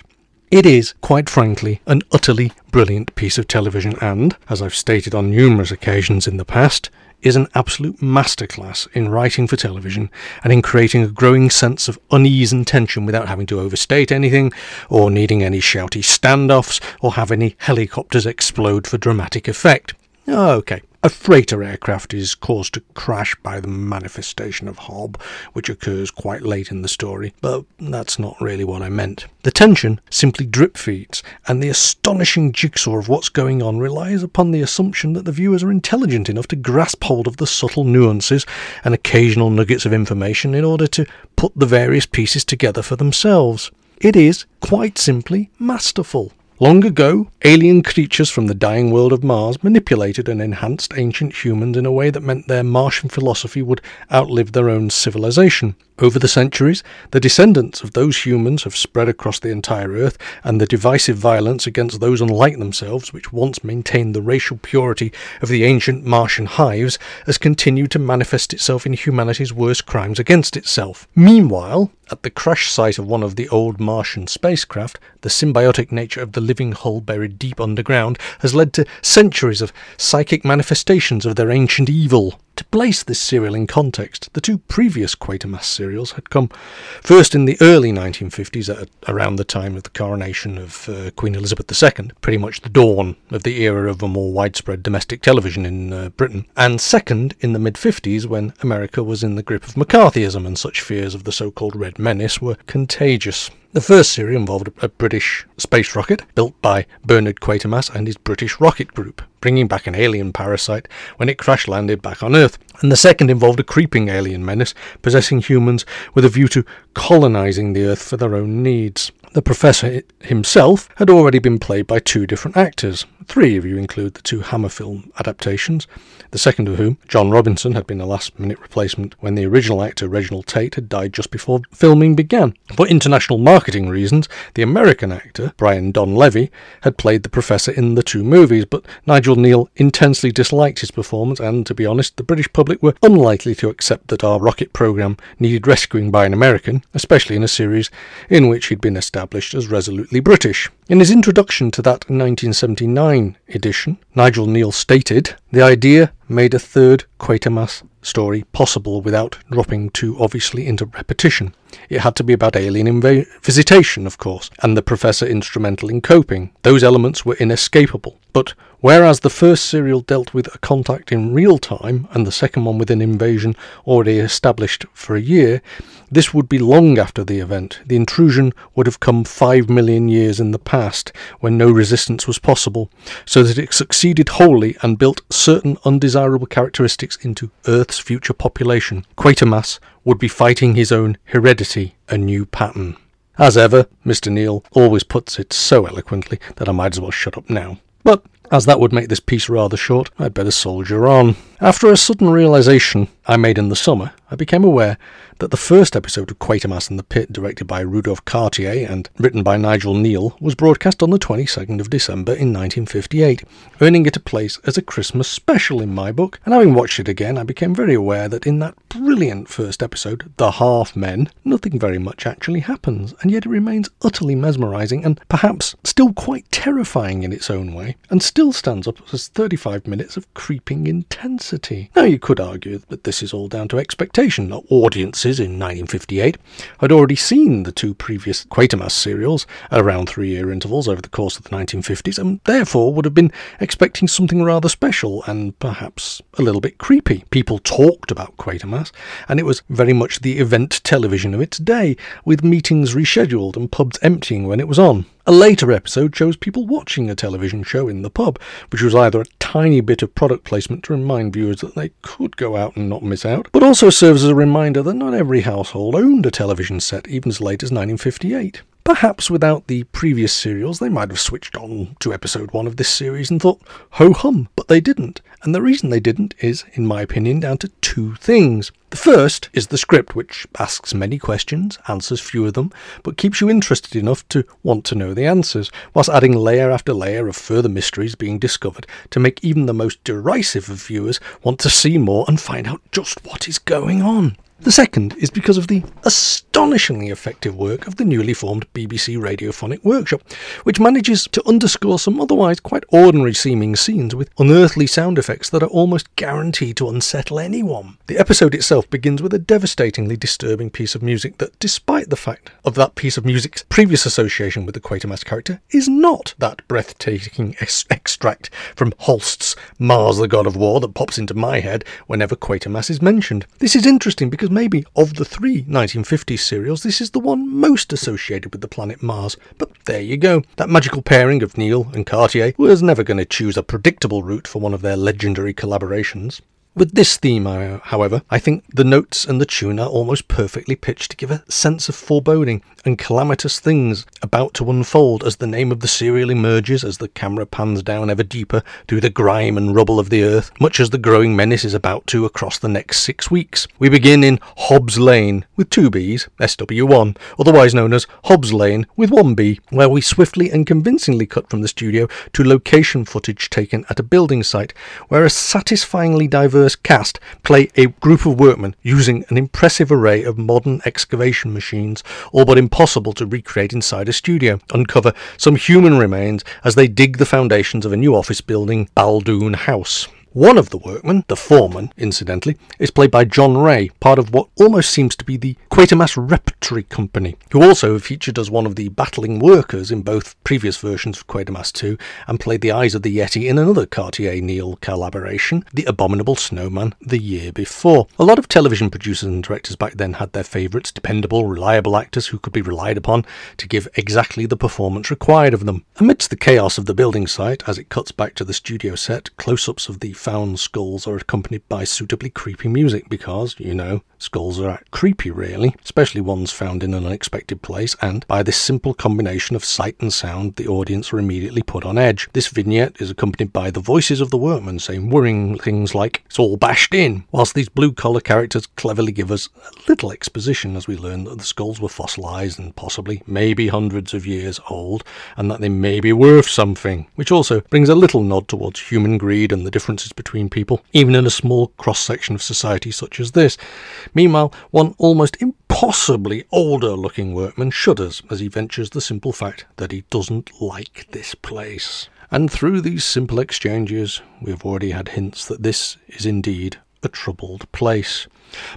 It is, quite frankly, an utterly brilliant piece of television and, as I've stated on numerous occasions in the past, is an absolute masterclass in writing for television and in creating a growing sense of unease and tension without having to overstate anything, or needing any shouty standoffs, or have any helicopters explode for dramatic effect. Oh, okay. A freighter aircraft is caused to crash by the manifestation of Hob, which occurs quite late in the story, but that's not really what I meant. The tension simply drip feeds, and the astonishing jigsaw of what's going on relies upon the assumption that the viewers are intelligent enough to grasp hold of the subtle nuances and occasional nuggets of information in order to put the various pieces together for themselves. It is, quite simply, masterful. Long ago, alien creatures from the dying world of Mars manipulated and enhanced ancient humans in a way that meant their Martian philosophy would outlive their own civilization. Over the centuries, the descendants of those humans have spread across the entire Earth, and the divisive violence against those unlike themselves, which once maintained the racial purity of the ancient Martian hives, has continued to manifest itself in humanity's worst crimes against itself. Meanwhile, at the crash site of one of the old Martian spacecraft, the symbiotic nature of the living hull buried deep underground has led to centuries of psychic manifestations of their ancient evil. To place this serial in context, the two previous Quatermass serials had come first in the early 1950s, at around the time of the coronation of uh, Queen Elizabeth II, pretty much the dawn of the era of a more widespread domestic television in uh, Britain, and second in the mid 50s when America was in the grip of McCarthyism and such fears of the so called Red Menace were contagious. The first series involved a British space rocket built by Bernard Quatermass and his British Rocket Group, bringing back an alien parasite when it crash landed back on Earth. And the second involved a creeping alien menace possessing humans with a view to colonising the Earth for their own needs. The Professor himself had already been played by two different actors. Three if you include the two Hammer film adaptations, the second of whom, John Robinson, had been a last minute replacement when the original actor Reginald Tate had died just before filming began. For international marketing reasons, the American actor, Brian Donlevy, had played the Professor in the two movies, but Nigel Kneale intensely disliked his performance, and to be honest, the British public were unlikely to accept that our rocket program needed rescuing by an American, especially in a series in which he'd been established as resolutely British. In his introduction to that 1979 edition, Nigel Kneale stated, The idea made a third Quatermass story possible without dropping too obviously into repetition. It had to be about alien inva- visitation, of course, and the Professor instrumental in coping. Those elements were inescapable. But whereas the first serial dealt with a contact in real time and the second one with an invasion already established for a year, this would be long after the event. The intrusion would have come five million years in the past, when no resistance was possible, so that it succeeded wholly and built certain undesirable characteristics into Earth's future population. Quatermass would be fighting his own heredity, a new pattern. As ever, Mr. Kneale always puts it so eloquently that I might as well shut up now. But as that would make this piece rather short, I'd better soldier on. After a sudden realization I made in the summer, I became aware that the first episode of Quatermass in the Pit, directed by Rudolph Cartier and written by Nigel Kneale, was broadcast on the 22nd of December in 1958, earning it a place as a Christmas special in my book. And having watched it again, I became very aware that in that brilliant first episode, The Half Men, nothing very much actually happens, and yet it remains utterly mesmerising and perhaps still quite terrifying in its own way, and still stands up as 35 minutes of creeping intensity. Now, you could argue that this is all down to expectation. Audiences in 1958 had already seen the two previous Quatermass serials at around three year intervals over the course of the 1950s, and therefore would have been expecting something rather special and perhaps a little bit creepy. People talked about Quatermass, and it was very much the event television of its day, with meetings rescheduled and pubs emptying when it was on. A later episode shows people watching a television show in the pub, which was either a tiny bit of product placement to remind viewers that they could go out and not miss out, but also serves as a reminder that not every household owned a television set even as late as 1958. Perhaps without the previous serials, they might have switched on to episode one of this series and thought, ho hum, but they didn't. And the reason they didn't is, in my opinion, down to two things. The first is the script, which asks many questions, answers few of them, but keeps you interested enough to want to know the answers, whilst adding layer after layer of further mysteries being discovered to make even the most derisive of viewers want to see more and find out just what is going on. The second is because of the astonishingly effective work of the newly formed BBC Radiophonic Workshop, which manages to underscore some otherwise quite ordinary seeming scenes with unearthly sound effects that are almost guaranteed to unsettle anyone. The episode itself begins with a devastatingly disturbing piece of music that, despite the fact of that piece of music's previous association with the Quatermass character, is not that breathtaking ex- extract from Holst's Mars the God of War that pops into my head whenever Quatermass is mentioned. This is interesting because maybe of the three 1950s serials, this is the one most associated with the planet Mars. But there you go. That magical pairing of Kneale and Cartier was never going to choose a predictable route for one of their legendary collaborations. With this theme, however, I think the notes and the tune are almost perfectly pitched to give a sense of foreboding and calamitous things about to unfold as the name of the serial emerges as the camera pans down ever deeper through the grime and rubble of the earth, much as the growing menace is about to across the next six weeks. We begin in Hobbs Lane with two Bs, SW1, otherwise known as Hobbs Lane with one B, where we swiftly and convincingly cut from the studio to location footage taken at a building site where a satisfyingly diverse cast play a group of workmen using an impressive array of modern excavation machines, all but impossible to recreate inside a studio, uncover some human remains as they dig the foundations of a new office building, Baldoon House. One of the workmen, the foreman, incidentally, is played by John Rae, part of what almost seems to be the Quatermass Repertory Company, who also featured as one of the battling workers in both previous versions of Quatermass 2 and played the Eyes of the Yeti in another Cartier Kneale collaboration, The Abominable Snowman, the year before. A lot of television producers and directors back then had their favourites, dependable, reliable actors who could be relied upon to give exactly the performance required of them. Amidst the chaos of the building site, as it cuts back to the studio set, close ups of the found skulls are accompanied by suitably creepy music because, you know, skulls are creepy really, especially ones found in an unexpected place, and by this simple combination of sight and sound, the audience are immediately put on edge. This vignette is accompanied by the voices of the workmen saying worrying things like, it's all bashed in, whilst these blue collar characters cleverly give us a little exposition as we learn that the skulls were fossilized and possibly, maybe hundreds of years old, and that they may be worth something, which also brings a little nod towards human greed and the differences between people, even in a small cross section of society such as this. Meanwhile, one almost impossibly older looking workman shudders as he ventures the simple fact that he doesn't like this place. And through these simple exchanges, we have already had hints that this is indeed a troubled place.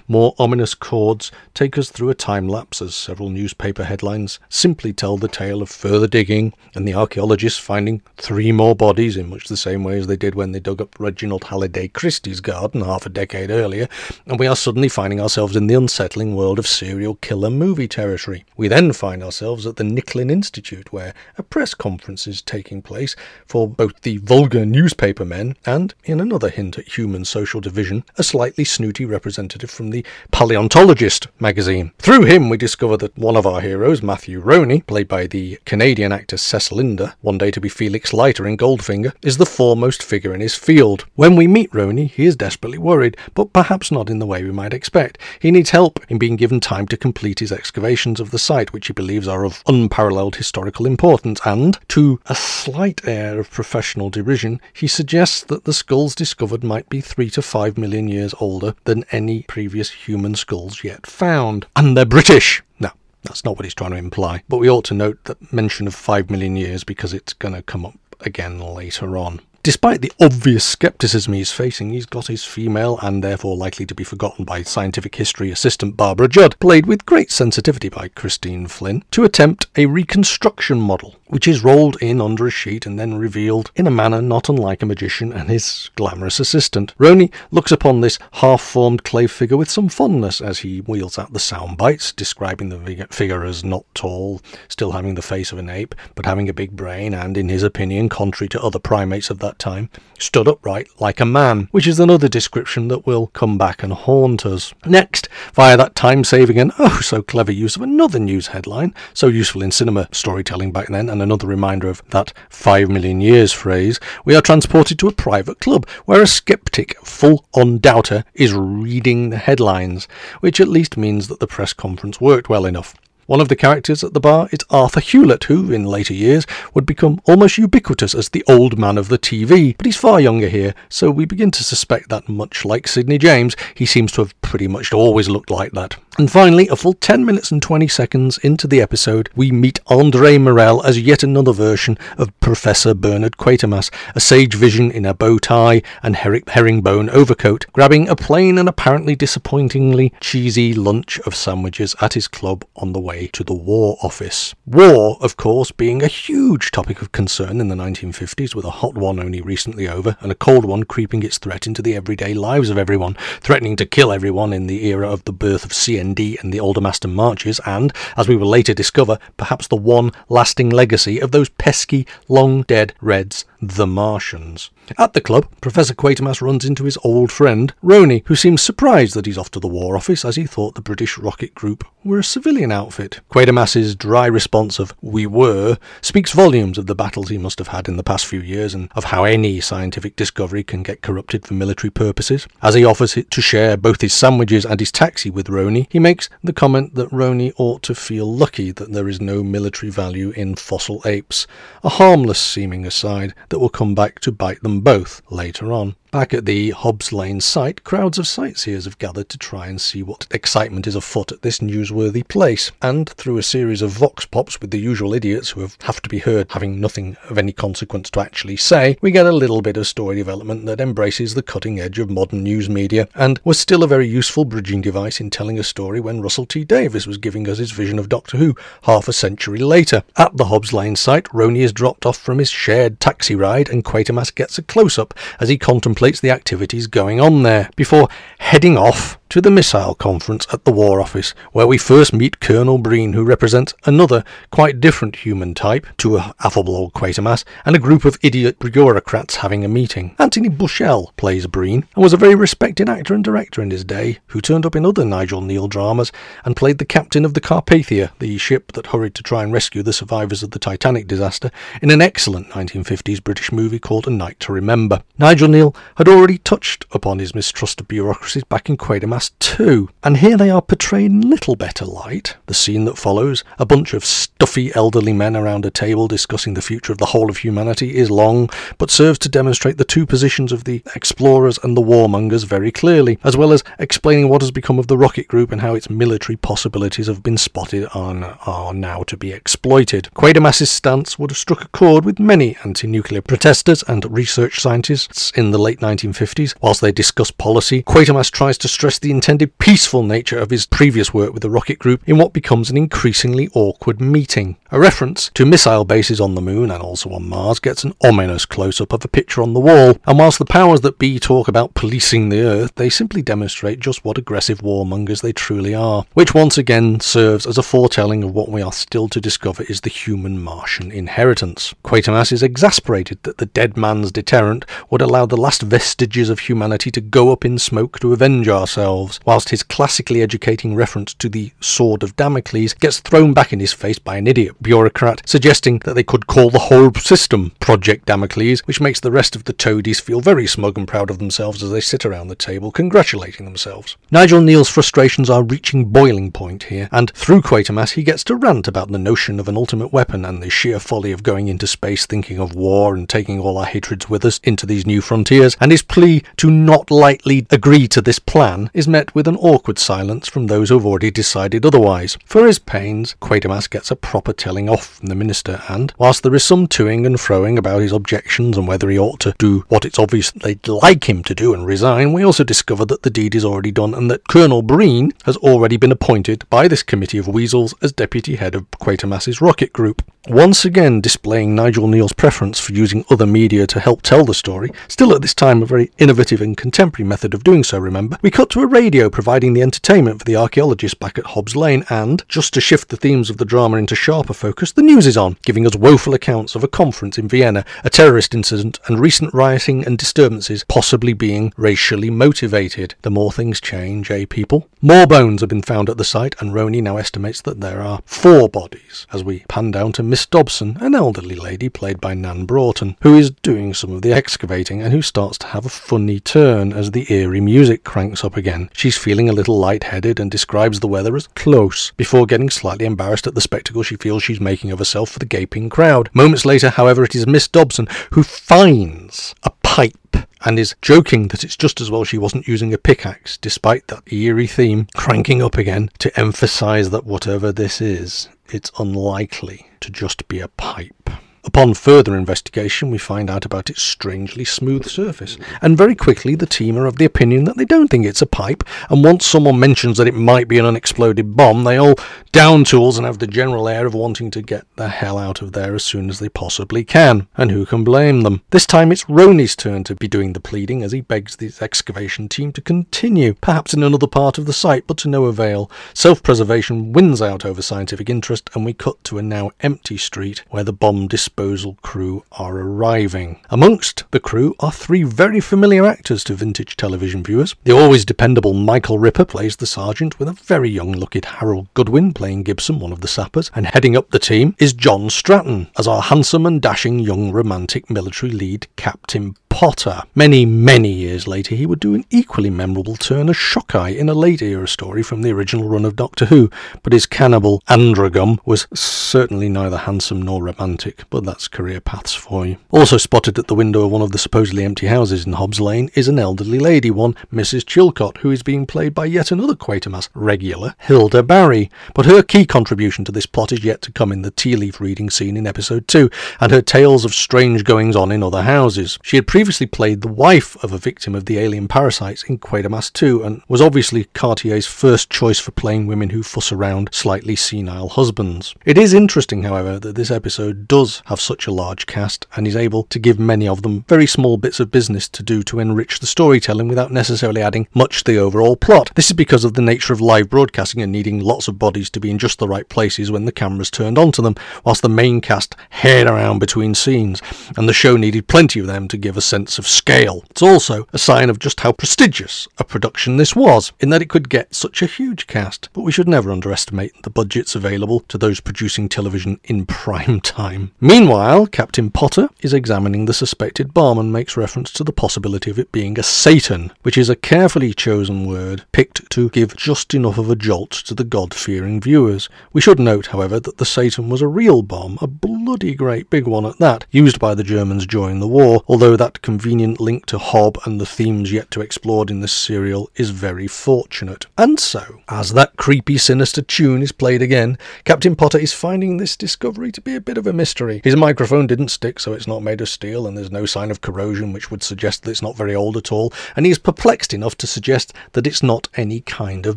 More ominous chords take us through a time lapse as several newspaper headlines simply tell the tale of further digging and the archaeologists finding three more bodies in much the same way as they did when they dug up Reginald Halliday Christie's garden half a decade earlier, and we are suddenly finding ourselves in the unsettling world of serial killer movie territory. We then find ourselves at the Nicklin Institute where a press conference is taking place for both the vulgar newspaper men and, in another hint at human social division, a slightly snooty representative from the Paleontologist magazine. Through him, we discover that one of our heroes, Matthew Roney, played by the Canadian actor Cecil Linder, one day to be Felix Leiter in Goldfinger, is the foremost figure in his field. When we meet Roney, he is desperately worried, but perhaps not in the way we might expect. He needs help in being given time to complete his excavations of the site, which he believes are of unparalleled historical importance, and, to a slight air of professional derision, he suggests that the skulls discovered might be three to five million years older than any previous human skulls yet found. And they're British! No, that's not what he's trying to imply. But we ought to note that mention of five million years because it's going to come up again later on. Despite the obvious skepticism he's facing, he's got his female and therefore likely to be forgotten by scientific history assistant Barbara Judd, played with great sensitivity by Christine Flynn, to attempt a reconstruction model, which is rolled in under a sheet and then revealed in a manner not unlike a magician and his glamorous assistant. Roney looks upon this half-formed clay figure with some fondness as he wheels out the sound bites, describing the figure as not tall, still having the face of an ape, but having a big brain and, in his opinion, contrary to other primates of that time, stood upright like a man, which is another description that will come back and haunt us. Next, via that time saving and oh so clever use of another news headline, so useful in cinema storytelling back then, and another reminder of that five million years phrase, we are transported to a private club where a skeptic, full on doubter, is reading the headlines, which at least means that the press conference worked well enough. One of the characters at the bar is Arthur Hewlett, who, in later years, would become almost ubiquitous as the old man of the TV, but he's far younger here, so we begin to suspect that, much like Sidney James, he seems to have pretty much always looked like that. And finally, a full 10 minutes and 20 seconds into the episode, we meet Andre Morell as yet another version of Professor Bernard Quatermass, a sage vision in a bow tie and her- herringbone overcoat, grabbing a plain and apparently disappointingly cheesy lunch of sandwiches at his club on the way to the War Office. War, of course, being a huge topic of concern in the 1950s, with a hot one only recently over and a cold one creeping its threat into the everyday lives of everyone, threatening to kill everyone in the era of the birth of CND and the Aldermaston marches, and, as we will later discover, perhaps the one lasting legacy of those pesky, long dead Reds, the Martians. At the club, Professor Quatermass runs into his old friend, Roney, who seems surprised that he's off to the War Office as he thought the British rocket group were a civilian outfit. Quatermass's dry response of, we were, speaks volumes of the battles he must have had in the past few years and of how any scientific discovery can get corrupted for military purposes. As he offers it to share both his sandwiches and his taxi with Roney, he makes the comment that Roney ought to feel lucky that there is no military value in fossil apes, a harmless seeming aside that will come back to bite them both later on. Back at the Hobbs Lane site, crowds of sightseers have gathered to try and see what excitement is afoot at this newsworthy place, and through a series of vox pops with the usual idiots who have, to be heard having nothing of any consequence to actually say, we get a little bit of story development that embraces the cutting edge of modern news media, and was still a very useful bridging device in telling a story when Russell T Davies was giving us his vision of Doctor Who half a century later. At the Hobbs Lane site, Roney is dropped off from his shared taxi ride, and Quatermass gets a close up as he contemplates the activities going on there before heading off to the missile conference at the War Office, where we first meet Colonel Breen, who represents another, quite different human type to a affable old Quatermass, and a group of idiot bureaucrats having a meeting. Anthony Bushell plays Breen, and was a very respected actor and director in his day, who turned up in other Nigel Kneale dramas and played the captain of the Carpathia, the ship that hurried to try and rescue the survivors of the Titanic disaster, in an excellent 1950s British movie called A Night to Remember. Nigel Kneale had already touched upon his mistrust of bureaucracies back in Quatermass 2, and here they are portrayed in little better light. The scene that follows, a bunch of stuffy elderly men around a table discussing the future of the whole of humanity, is long, but serves to demonstrate the two positions of the explorers and the warmongers very clearly, as well as explaining what has become of the rocket group and how its military possibilities have been spotted and are now to be exploited. Quatermass's stance would have struck a chord with many anti-nuclear protesters and research scientists in the late 1950s. Whilst they discuss policy, Quatermass tries to stress the intended peaceful nature of his previous work with the rocket group in what becomes an increasingly awkward meeting. A reference to missile bases on the moon and also on Mars gets an ominous close up of a picture on the wall, and whilst the powers that be talk about policing the Earth, they simply demonstrate just what aggressive warmongers they truly are, which once again serves as a foretelling of what we are still to discover is the human Martian inheritance. Quatermass is exasperated that the dead man's deterrent would allow the last vestiges of humanity to go up in smoke to avenge ourselves, whilst his classically educating reference to the Sword of Damocles gets thrown back in his face by an idiot bureaucrat, suggesting that they could call the whole system Project Damocles, which makes the rest of the toadies feel very smug and proud of themselves as they sit around the table congratulating themselves. Nigel Kneale's frustrations are reaching boiling point here, and through Quatermass he gets to rant about the notion of an ultimate weapon and the sheer folly of going into space thinking of war and taking all our hatreds with us into these new frontiers, and his plea to not lightly agree to this plan is met with an awkward silence from those who have already decided otherwise. For his pains, Quatermass gets a proper telling off from the minister, and whilst there is some toing and froing about his objections and whether he ought to do what it's obvious they'd like him to do and resign, we also discover that the deed is already done and that Colonel Breen has already been appointed by this committee of weasels as deputy head of Quatermass's rocket group. Once again displaying Nigel Kneale's preference for using other media to help tell the story, still at this time a very innovative and contemporary method of doing so, remember, we cut to a radio providing the entertainment for the archaeologists back at Hobbs Lane, and, just to shift the themes of the drama into sharper focus, the news is on, giving us woeful accounts of a conference in Vienna, a terrorist incident, and recent rioting and disturbances possibly being racially motivated. The more things change, eh, people? More bones have been found at the site, and Roney now estimates that there are four bodies, as we pan down to Miss Dobson, an elderly lady played by Nan Broughton, who is doing some of the excavating and who starts to have a funny turn as the eerie music cranks up again. She's feeling a little light-headed and describes the weather as close, before getting slightly embarrassed at the spectacle she feels she's making of herself for the gaping crowd. Moments later, however, it is Miss Dobson who finds a pipe and is joking that it's just as well she wasn't using a pickaxe, despite that eerie theme cranking up again to emphasize that whatever this is, it's unlikely to just be a pipe. Upon further investigation, we find out about its strangely smooth surface, and very quickly the team are of the opinion that they don't think it's a pipe, and once someone mentions that it might be an unexploded bomb, they all down tools and have the general air of wanting to get the hell out of there as soon as they possibly can. And who can blame them? This time it's Roney's turn to be doing the pleading as he begs the excavation team to continue, perhaps in another part of the site, but to no avail. Self preservation wins out over scientific interest, and we cut to a now empty street where the bomb disposal crew are arriving. Amongst the crew are three very familiar actors to vintage television viewers. The always dependable Michael Ripper plays the sergeant, with a very young looking Harold Goodwin playing Gibson, one of the sappers, and heading up the team is John Stratton as our handsome and dashing young romantic military lead, Captain Potter. Many, many years later, he would do an equally memorable turn as Shockeye in a late era story from the original run of Doctor Who, but his cannibal Androgum was certainly neither handsome nor romantic, but that's career paths for you. Also spotted at the window of one of the supposedly empty houses in Hobbs Lane is an elderly lady, one Mrs. Chilcott, who is being played by yet another Quatermass regular, Hilda Barry. But her key contribution to this plot is yet to come in the tea leaf reading scene in episode 2, and her tales of strange goings on in other houses. She had previously played the wife of a victim of the alien parasites in Quatermass 2 and was obviously Cartier's first choice for playing women who fuss around slightly senile husbands. It is interesting, however, that this episode does have such a large cast and is able to give many of them very small bits of business to do to enrich the storytelling without necessarily adding much to the overall plot. This is because of the nature of live broadcasting and needing lots of bodies to be in just the right places when the camera's turned onto them, whilst the main cast head around between scenes, and the show needed plenty of them to give a sense of scale. It's also a sign of just how prestigious a production this was, in that it could get such a huge cast, but we should never underestimate the budgets available to those producing television in prime time. Meanwhile, Captain Potter is examining the suspected bomb and makes reference to the possibility of it being a Satan, which is a carefully chosen word picked to give just enough of a jolt to the God fearing viewers. We should note, however, that the Satan was a real bomb, a bloody great big one at that, used by the Germans during the war, although that convenient link to Hob and the themes yet to explored in this serial is very fortunate. And so, as that creepy sinister tune is played again, Captain Potter is finding this discovery to be a bit of a mystery. His microphone didn't stick, so it's not made of steel, and there's no sign of corrosion, which would suggest that it's not very old at all, and he is perplexed enough to suggest that it's not any kind of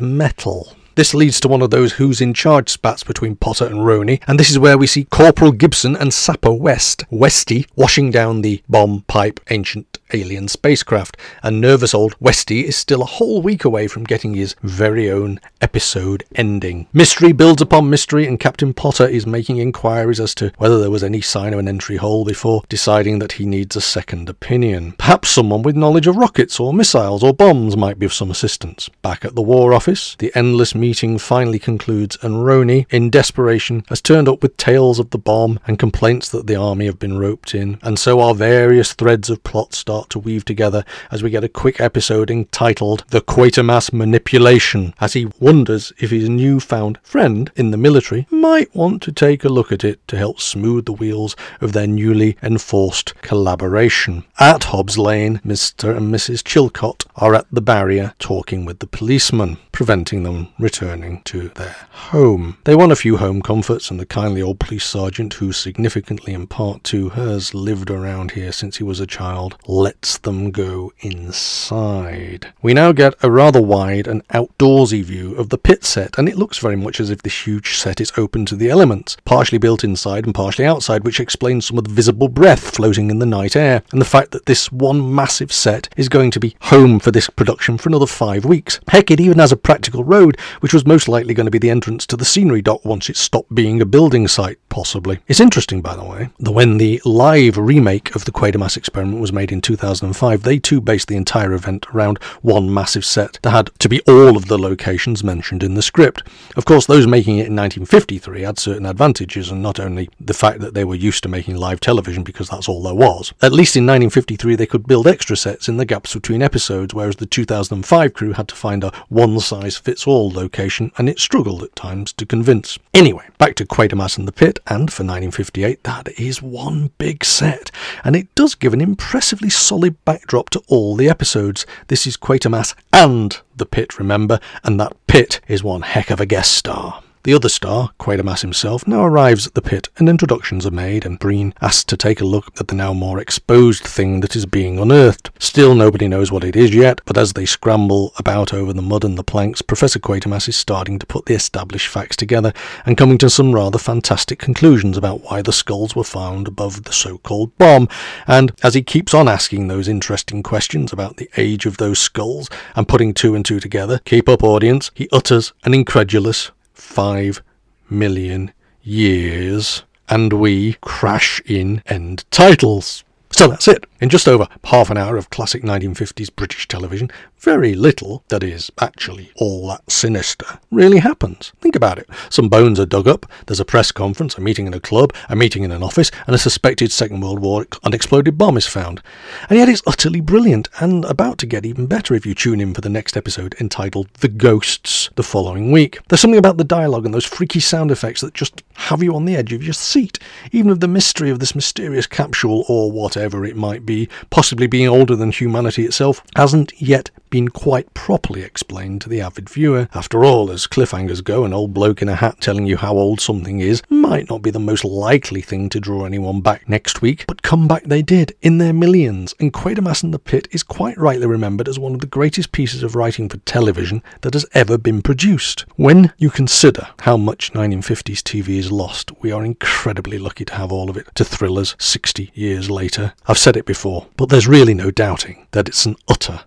metal. This leads to one of those who's in charge spats between Potter and Roney, and this is where we see Corporal Gibson and Sapper West, Westy, washing down the bomb pipe ancient alien spacecraft, and nervous old Westy is still a whole week away from getting his very own episode ending. Mystery builds upon mystery, and Captain Potter is making inquiries as to whether there was any sign of an entry hole before deciding that he needs a second opinion. Perhaps someone with knowledge of rockets or missiles or bombs might be of some assistance. Back at the War Office, the endless meeting finally concludes, and Roney, in desperation, has turned up with tales of the bomb and complaints that the army have been roped in, and so our various threads of plot start to weave together as we get a quick episode entitled The Quatermass Manipulation, as he wonders if his newfound friend in the military might want to take a look at it to help smooth the wheels of their newly enforced collaboration. At Hobbs Lane, Mr. and Mrs. Chilcott are at the barrier talking with the policeman, preventing them returning to their home. They want a few home comforts, and the kindly old police sergeant, who significantly in part two has lived around here since he was a child, lets them go inside. We now get a rather wide and outdoorsy view of the pit set, and it looks very much as if this huge set is open to the elements, partially built inside and partially outside, which explains some of the visible breath floating in the night air, and the fact that this one massive set is going to be home for this production for another five weeks. Heck, it even has a practical road, which was most likely going to be the entrance to the scenery dock once it stopped being a building site, possibly. It's interesting, by the way, that when the live remake of the Quatermass experiment was made in 2005, they too based the entire event around one massive set that had to be all of the locations mentioned in the script. Of course, those making it in 1953 had certain advantages, and not only the fact that they were used to making live television because that's all there was. At least in 1953, they could build extra sets in the gaps between episodes, whereas the 2005 crew had to find a one size fits all location, and it struggled at times to convince. Anyway, back to Quatermass and the Pit, and for 1958, that is one big set, and it does give an impressively solid backdrop to all the episodes. This is Quatermass and the Pit, remember, and that Pit is one heck of a guest star. The other star, Quatermass himself, now arrives at the pit and introductions are made, and Breen asks to take a look at the now more exposed thing that is being unearthed. Still, nobody knows what it is yet, but as they scramble about over the mud and the planks, Professor Quatermass is starting to put the established facts together and coming to some rather fantastic conclusions about why the skulls were found above the so called bomb. And as he keeps on asking those interesting questions about the age of those skulls and putting two and two together, keep up, audience, he utters an incredulous five million years, and we crash in end titles. So that's it. In just over half an hour of classic 1950s British television, very little, that is, actually all that sinister, really happens. Think about it. Some bones are dug up, there's a press conference, a meeting in a club, a meeting in an office, and a suspected Second World War unexploded bomb is found. And yet it's utterly brilliant, and about to get even better if you tune in for the next episode entitled The Ghosts the following week. There's something about the dialogue and those freaky sound effects that just have you on the edge of your seat, even if the mystery of this mysterious capsule or whatever it might be, possibly being older than humanity itself, hasn't yet been quite properly explained to the avid viewer. After all, as cliffhangers go, an old bloke in a hat telling you how old something is might not be the most likely thing to draw anyone back next week, but come back they did, in their millions, and Quatermass and the Pit is quite rightly remembered as one of the greatest pieces of writing for television that has ever been produced. When you consider how much 1950s TV is lost, we are incredibly lucky to have all of it to thrillers 60 years later. I've said it before, but there's really no doubting that it's an utter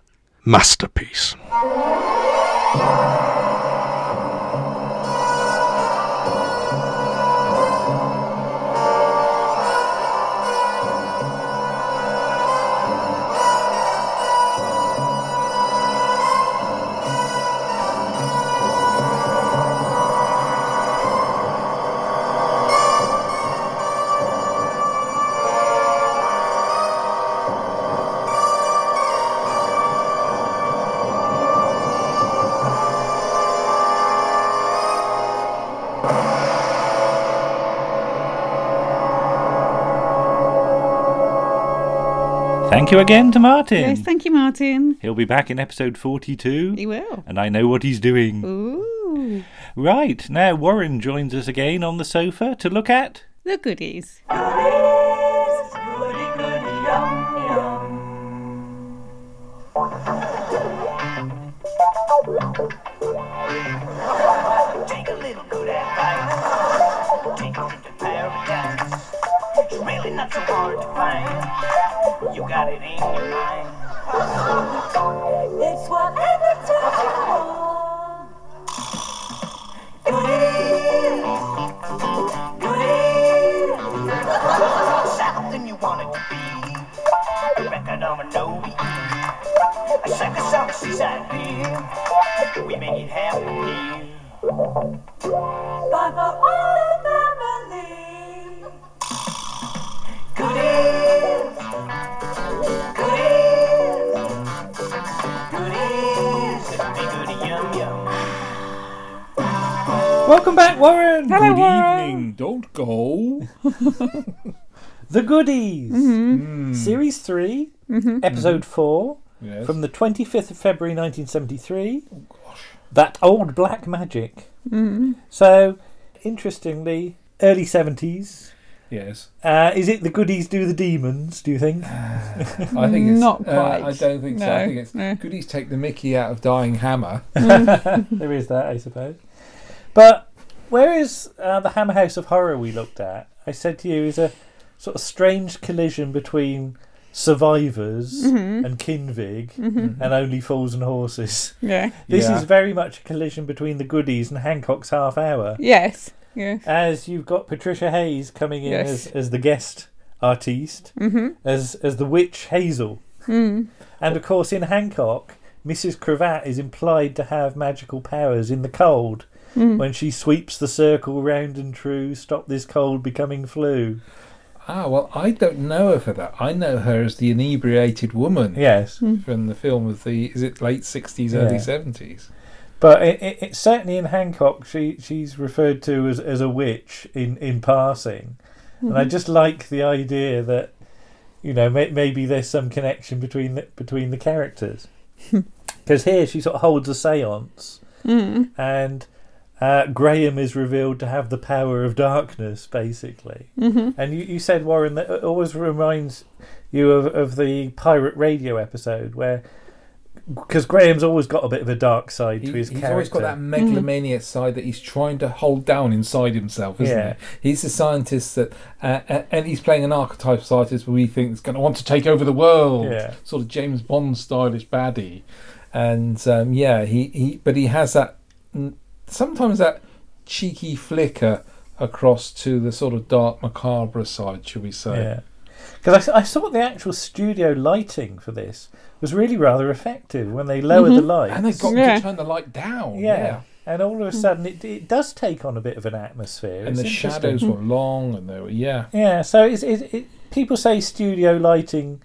masterpiece. Thank you again to Martin. Yes, thank you, Martin. He'll be back in episode 42. He will. And I know what he's doing. Ooh. Right, now Warren joins us again on the sofa to look at. The goodies. Take a little good advice. Take it into paradise. It's really not so hard to find. Got it in your mind. It's whatever turns you on. Something you wanted to be. A record of a no A of a seaside beer. We make it happen here. But for Welcome back, Warren. Hello, Good Warren. evening. Don't go. (laughs) The Goodies. Mhm. Series 3, Mhm. Episode 4, Yes. from the 25th of February 1973. Gosh, That Old Black Magic. Mhm. So, interestingly, early 70s. Yes. Uh, is it the Goodies do the demons, do you think? (sighs) I think it's Not uh, quite. I don't think so. I No, think it's no. goodies take the Mickey out of Dying Hammer. (laughs) (laughs) there is that, I suppose. But where is uh, the Hammer House of Horror we looked at? I said to you, is a sort of strange collision between survivors Mhm. and Kinvig Mhm. and Only Fools and Horses. Yeah. This Yeah. is very much a collision between the goodies and Hancock's Half Hour. Yes. Yeah. As you've got Patricia Hayes coming in Yes. as, as the guest artiste, Mhm. as as the witch Hazel. Mm. And of course, in Hancock, Mrs. Cravat is implied to have magical powers in the cold Mm. when she sweeps the circle round and true, stop this cold becoming flu. Ah, well, I don't know her for that. I know her as the inebriated woman. Yes. From the film of the, is it late 60s, early 70s? But it, it, it, certainly in Hancock, she she's referred to as, as a witch in, in passing. And I Mhm. just like the idea that, you know, may, maybe there's some connection between the, between the characters. (laughs) Because here she sort of holds a seance, Mm. and uh, Graham is revealed to have the power of darkness, basically. Mhm. And you, you said, Warren, that it always reminds you of, of the pirate radio episode where. Because Graham's always got a bit of a dark side to He- his he's character. always got that megalomaniac side that he's trying to hold down inside himself, isn't Yeah. he? He's the scientist that, uh, uh, and he's playing an archetype scientist where we think is going to want to take over the world, Yeah. sort of James Bond stylish baddie, and um, yeah, he, he but he has that mm, sometimes that cheeky flicker across to the sort of dark macabre side, shall we say? Yeah. Because I, I thought the actual studio lighting for this was really rather effective when they lower the Mhm. lights. And they've got Yeah. to turn the light down. Yeah. yeah. And all of a sudden, it, it does take on a bit of an atmosphere. And It's the shadows were long, and they were yeah. Yeah, so it's, it, it, people say studio lighting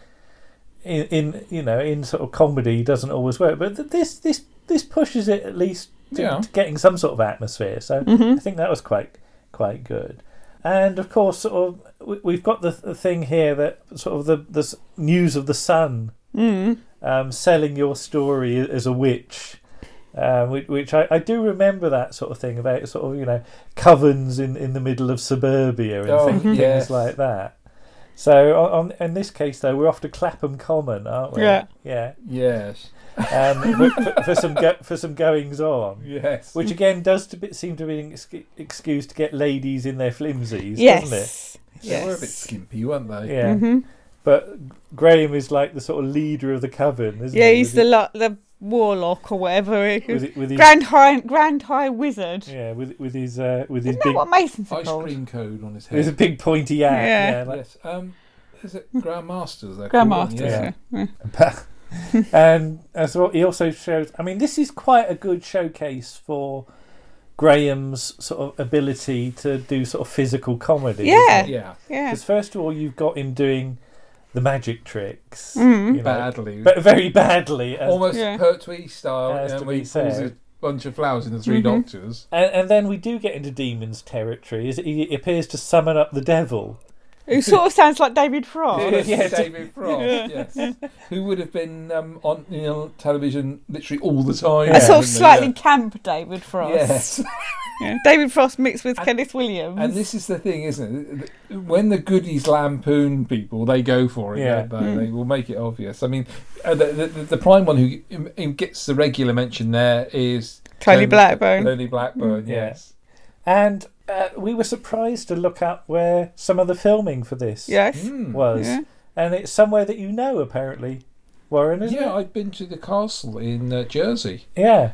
in, in you know in sort of comedy doesn't always work, but this this this pushes it at least to, Yeah. to getting some sort of atmosphere. So Mhm. I think that was quite quite good. And of course, sort of we- we've got the, the thing here that sort of the the news of the sun Mm. um, selling your story as a witch. Um, which, which I, I do remember that sort of thing about sort of you know covens in, in the middle of suburbia and Oh, things yes. like that. So on, on in this case though we're off to Clapham Common, aren't we? Yeah. Yeah. Yes. Um, for, for, for some go, for some goings on. Yes. Which again does to be, seem to be an ex- excuse to get ladies in their flimsies, Yes. doesn't it? They were a bit skimpy, weren't they? Yeah. Mhm. But Graham is like the sort of leader of the coven, isn't Yeah, he? Yeah, he's the his- lo- the warlock or whatever. With it- with his- Grand High Grand High Wizard. Yeah, with with his uh, with his Isn't big that what Masons Ice called? cream code on his head. with a big pointy hat. Yeah. Yeah, like- yes. Um, is it Grandmasters? they're Grand Masters, yeah. yeah. And (laughs) as well, he also shows. I mean, this is quite a good showcase for Graham's sort of ability to do sort of physical comedy. Yeah, yeah, yeah. Because first of all, you've got him doing the magic tricks Mhm. you know, Badly. but very badly, as- Almost Yeah. Pertwee style, Has yeah, to where be he pulls said. a bunch of flowers in the 3 Mhm. Doctors. And, and then we do get into demons territory. Is he appears to summon up the devil. (laughs) Who sort of sounds like David Frost. Yeah, (laughs) yeah. David Frost, yes. Who would have been um, on you know, television literally all the time. A sort of slightly Yeah. camp David Frost. Yes. (laughs) Yeah, David Frost mixed with Kenneth Williams. And this is the thing, isn't it? When the goodies lampoon people, they go for it. Yeah. don't they? Mm. They will make it obvious. I mean, uh, the, the, the prime one who gets the regular mention there is Tony Tony- Blackburn. Tony Blackburn, Yeah. yes. And uh, we were surprised to look up where some of the filming for this Yes. Mm. was. Yeah. and it's somewhere that you know apparently, Warren, isn't yeah, it? I've been to the castle in uh, Jersey. Yeah.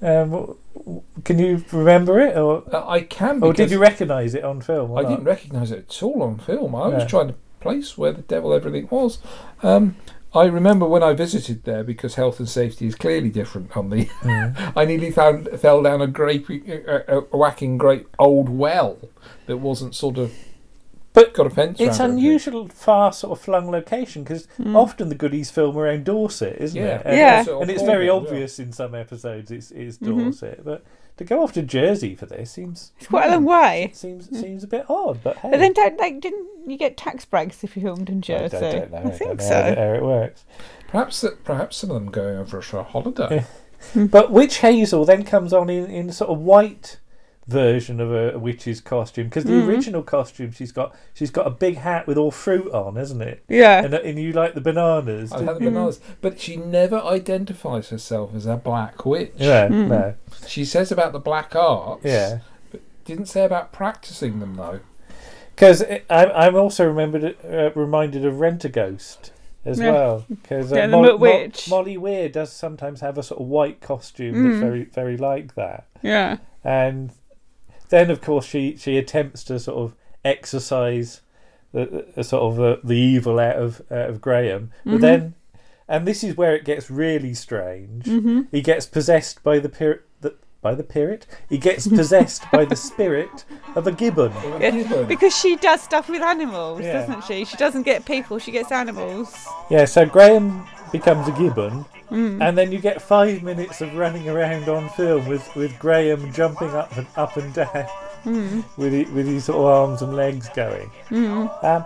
Um, w- w- can you remember it, or Uh, I can. or did you recognise it on film? I not? didn't recognise it at all on film. I was trying to place where the devil everything was. Um, I remember when I visited there because health and safety is clearly different on the. (laughs) Mm. I nearly found fell down a great, a, a whacking great old well that wasn't sort of. But got a fence. It's round it. unusual, far sort of flung location because often the goodies film around Dorset, isn't Yeah. it? And, Yeah. And it's very Cornwall, yeah. obvious in some episodes it's, it's Mhm. Dorset, but to go off to Jersey for this seems It's quite a long way. seems seems a bit odd. But hey, But then don't like didn't you get tax breaks if you filmed in I Jersey? don't, don't know. I don't think know so. how, how it works. Perhaps. Uh, perhaps some of them going over for a holiday. (laughs) But Witch Hazel then comes on in, in sort of white version of a, witch's costume because the Mhm. original costume she's got she's got a big hat with all fruit on, isn't it? Yeah. And, and you like the bananas. I didn't the you? bananas, but she never identifies herself as a black witch. Yeah, no. She says about the black arts. Yeah. but didn't say about practicing them though. Because I'm, I'm also remembered, uh, reminded of Rentaghost as Yeah. well. Because uh, Yeah, the McWitch. Molly Weir does sometimes have a sort of white costume Mm. that's very very like that. Yeah. And then, of course, she, she attempts to sort of exercise the, the sort of the, the evil out of out of Graham, but Mhm. then, and this is where it gets really strange. Mhm. He gets possessed by the pir- the, by the pirate. He gets possessed by the spirit of a gibbon. Yeah, because she does stuff with animals, Yeah. doesn't she? She doesn't get people; she gets animals. Yeah, so Graham becomes a gibbon, Mm. and then you get five minutes of running around on film with, with Graham jumping up and up and down Mm. with his, with his sort of arms and legs going. Mm. Um,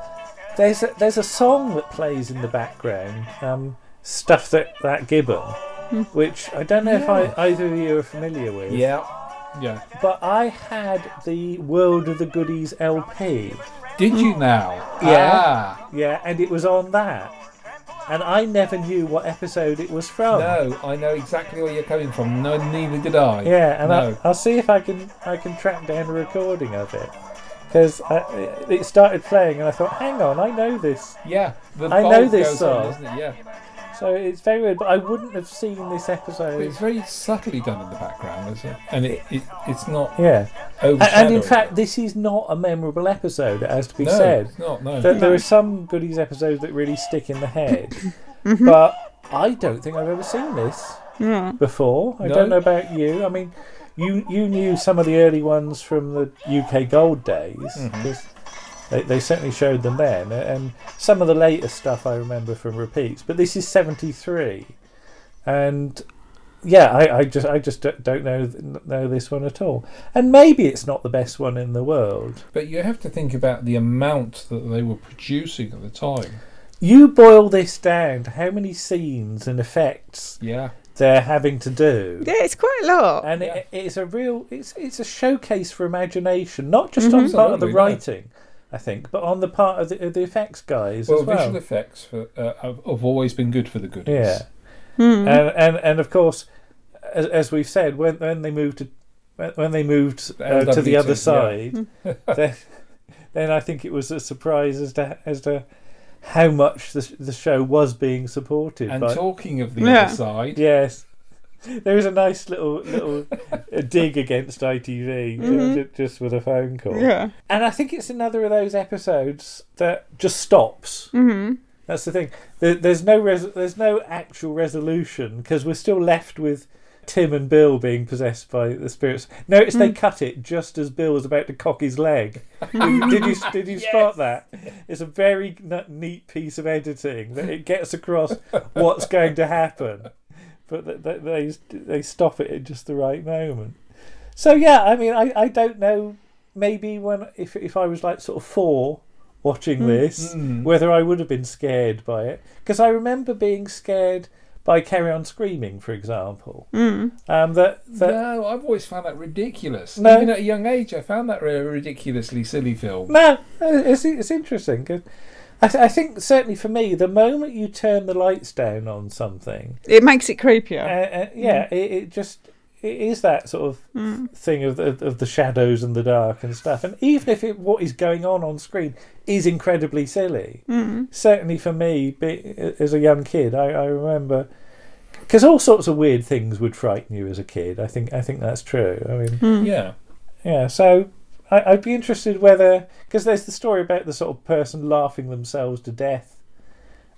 there's a, there's a song that plays in the background, um, stuff that that gibbon, Mm. which I don't know if I, either of you are familiar with. Yeah, yeah. But I had the World of the Goodies LP. Did you now? Yeah. Ah. Yeah, and it was on that. And I never knew what episode it was from. No, I know exactly where you're coming from. No, neither did I. Yeah, and no. I, I'll see if I can I can track down a recording of it because it started playing and I thought, hang on, I know this. Yeah, the I know this song. on, doesn't it? Yeah. So it's very weird, but I wouldn't have seen this episode. But it's very subtly done in the background, isn't it? And it, it it's not. Yeah. And in fact, this is not a memorable episode, it has to be No, said. it's not, no. There, there are some goodies episodes that really stick in the head, (laughs) but I don't think I've ever seen this Yeah. before. I No. don't know about you. I mean, you you knew some of the early ones from the UK Gold days Mhm. 'Cause they, they certainly showed them then, and some of the later stuff I remember from repeats. But this is seventy three, and yeah, I, I just I just don't don't know know this one at all. And maybe it's not the best one in the world. But you have to think about the amount that they were producing at the time. You boil this down to how many scenes and effects Yeah. they're having to do. Yeah, it's quite a lot. And it, it's a real it's it's a showcase for imagination, not just on Mhm. the part of the writing. no. Writing, I think, but on the part of the, of the effects guys Well, as well. visual effects for, uh, have, have always been good for the goodies. Yeah, Hmm. and and and of course, as, as we've said, when when they moved to when- when they moved uh, to the LWT, other yeah. side, (laughs) then, then I think it was a surprise as to as to how much the the show was being supported. And by, talking of the Yeah. other side, yes. There is a nice little little dig against ITV Mhm. just with a phone call. Yeah. and I think it's another of those episodes that just stops. hmm That's the thing. There, there's no res- there's no actual resolution because we're still left with Tim and Bill being possessed by the spirits. Notice they Mm. cut it just as Bill was about to cock his leg. (laughs) did, did you did you spot that? It's a very neat piece of editing that it gets across what's going to happen, but th- th- they they stop it at just the right moment. So yeah, I mean, I, I don't know. Maybe when if if I was like sort of four watching Mm. this, Mm. whether I would have been scared by it because I remember being scared by Carry On Screaming, for example. Mm. Um, that that no, I've always found that ridiculous. No. Even at a young age, I found that a ridiculously silly film. no, it's it's interesting 'cause I, th- I think certainly for me, the moment you turn the lights down on something, It makes it creepier. uh, uh, yeah, it, it just it is that sort of Mm. thing of the, of the shadows and the dark and stuff. And even if it, what is going on on screen is incredibly silly, Mm. certainly for me, be, as a young kid, I, I remember because all sorts of weird things would frighten you as a kid. I think I think that's true. I mean, Mm. Yeah. yeah. So I, I'd be interested whether because there's the story about the sort of person laughing themselves to death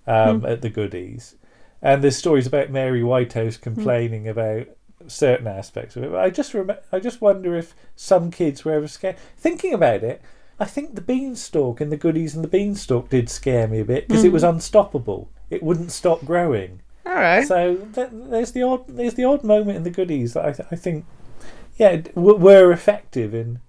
um, Mm. at the goodies, and there's stories about Mary Whitehouse complaining about certain aspects of it. But I just rem- I just wonder if some kids were ever scared. Thinking about it, I think the beanstalk and the goodies and the beanstalk did scare me a bit because it Mm. was unstoppable. It wouldn't stop growing. All right. So th- there's the odd there's the odd moment in the goodies that I, th- I think yeah were effective in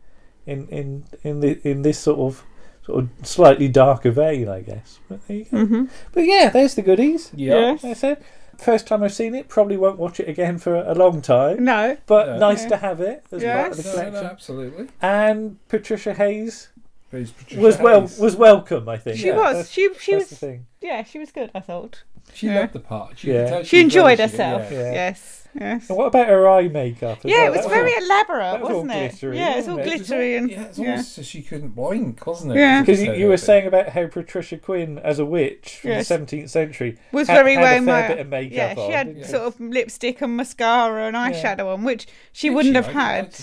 in in in the in this sort of sort of slightly darker vein, I guess. But, there you go. Mhm. but yeah, there's the goodies. Yeah. Like I said first time I've seen it. Probably won't watch it again for a long time. No, but No. nice Yeah. to have it as part of the No, no, absolutely. And Patricia Hayes was well was welcome. I think She Yeah, was. She she that's was. the. Yeah, she was good. I thought. She Yeah. loved the part. She, Yeah. could She enjoyed herself. yeah. Yes. Yes. And what about her eye makeup? as Yeah, well? it was That very all- elaborate, that was wasn't it? glittery, Yeah, it's all wasn't it? It glittery and yeah, it's yeah. almost so she couldn't blink, wasn't it? Yeah. Because you, you were saying about how Patricia Quinn, as a witch from Yes. the 17th century, was had, very had well a fair ma- bit of makeup Yeah, she on. had didn't sort of lipstick and mascara and eyeshadow on, which she wouldn't have had.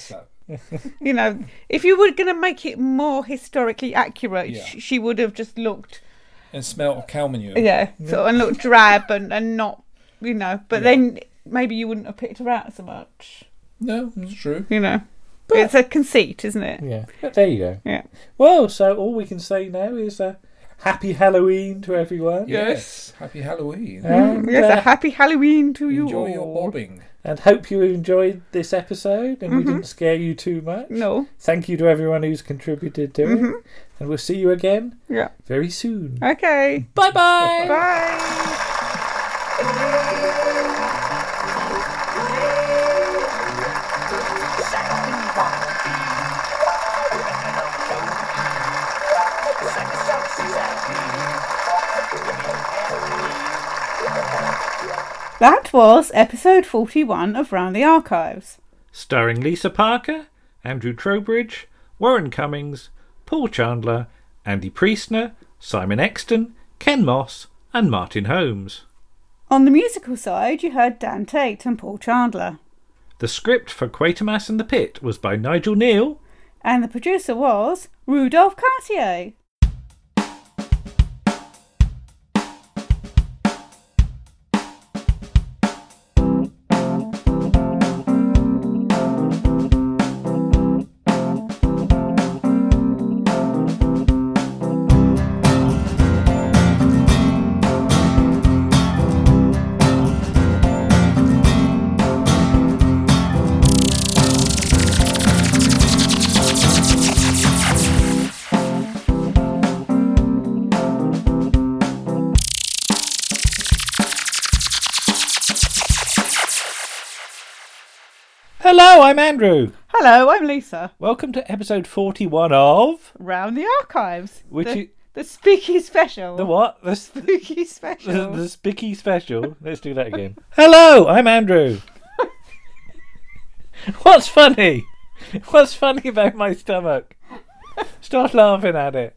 (laughs) you know, if you were going to make it more historically accurate, Yeah. sh- she would have just looked, and smelt of cow manure. yeah, sort of, and look drab and, and not, you know. But Yeah. then maybe you wouldn't have picked her out so much. No, it's true. You know, but, it's a conceit, isn't it? Yeah, but there you go. Yeah. Well, so all we can say now is uh, happy Halloween to everyone. Yes. Happy Halloween. And, yes, uh, a happy Halloween to you Enjoy your bobbing. And hope you enjoyed this episode and we Mhm. didn't scare you too much. No. Thank you to everyone who's contributed to Mhm. it. And we'll see you again Yeah. very soon. Okay. Bye-bye. Bye. That was episode 41 of Round the Archives. Starring Lisa Parker, Andrew Trowbridge, Warren Cummings, Paul Chandler, Andy Priestner, Simon Exton, Ken Moss, and Martin Holmes. On the musical side, you heard Dan Tate and Paul Chandler. The script for Quatermass and the Pit was by Nigel Kneale. And the producer was Rudolph Cartier. Hello, I'm Andrew. Hello, I'm Lisa. Welcome to episode 41 of. Round the Archives. Which the, you- the Spooky Special. The what? The, (laughs) Spooky Special. the Spooky Special. Let's do that again. (laughs) Hello, I'm Andrew. (laughs) What's funny? What's funny about my stomach? Start laughing at it.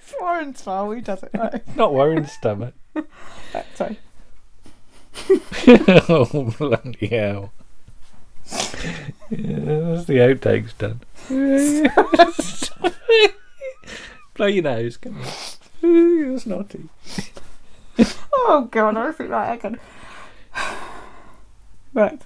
It's Warren's fault, he does it right. Not Warren's stomach. Sorry. oh, bloody hell. Yeah, that's the outtakes done. (laughs) Blow your nose. Come on. (laughs) You're snotty. Oh god, I feel like I can. (sighs) Right.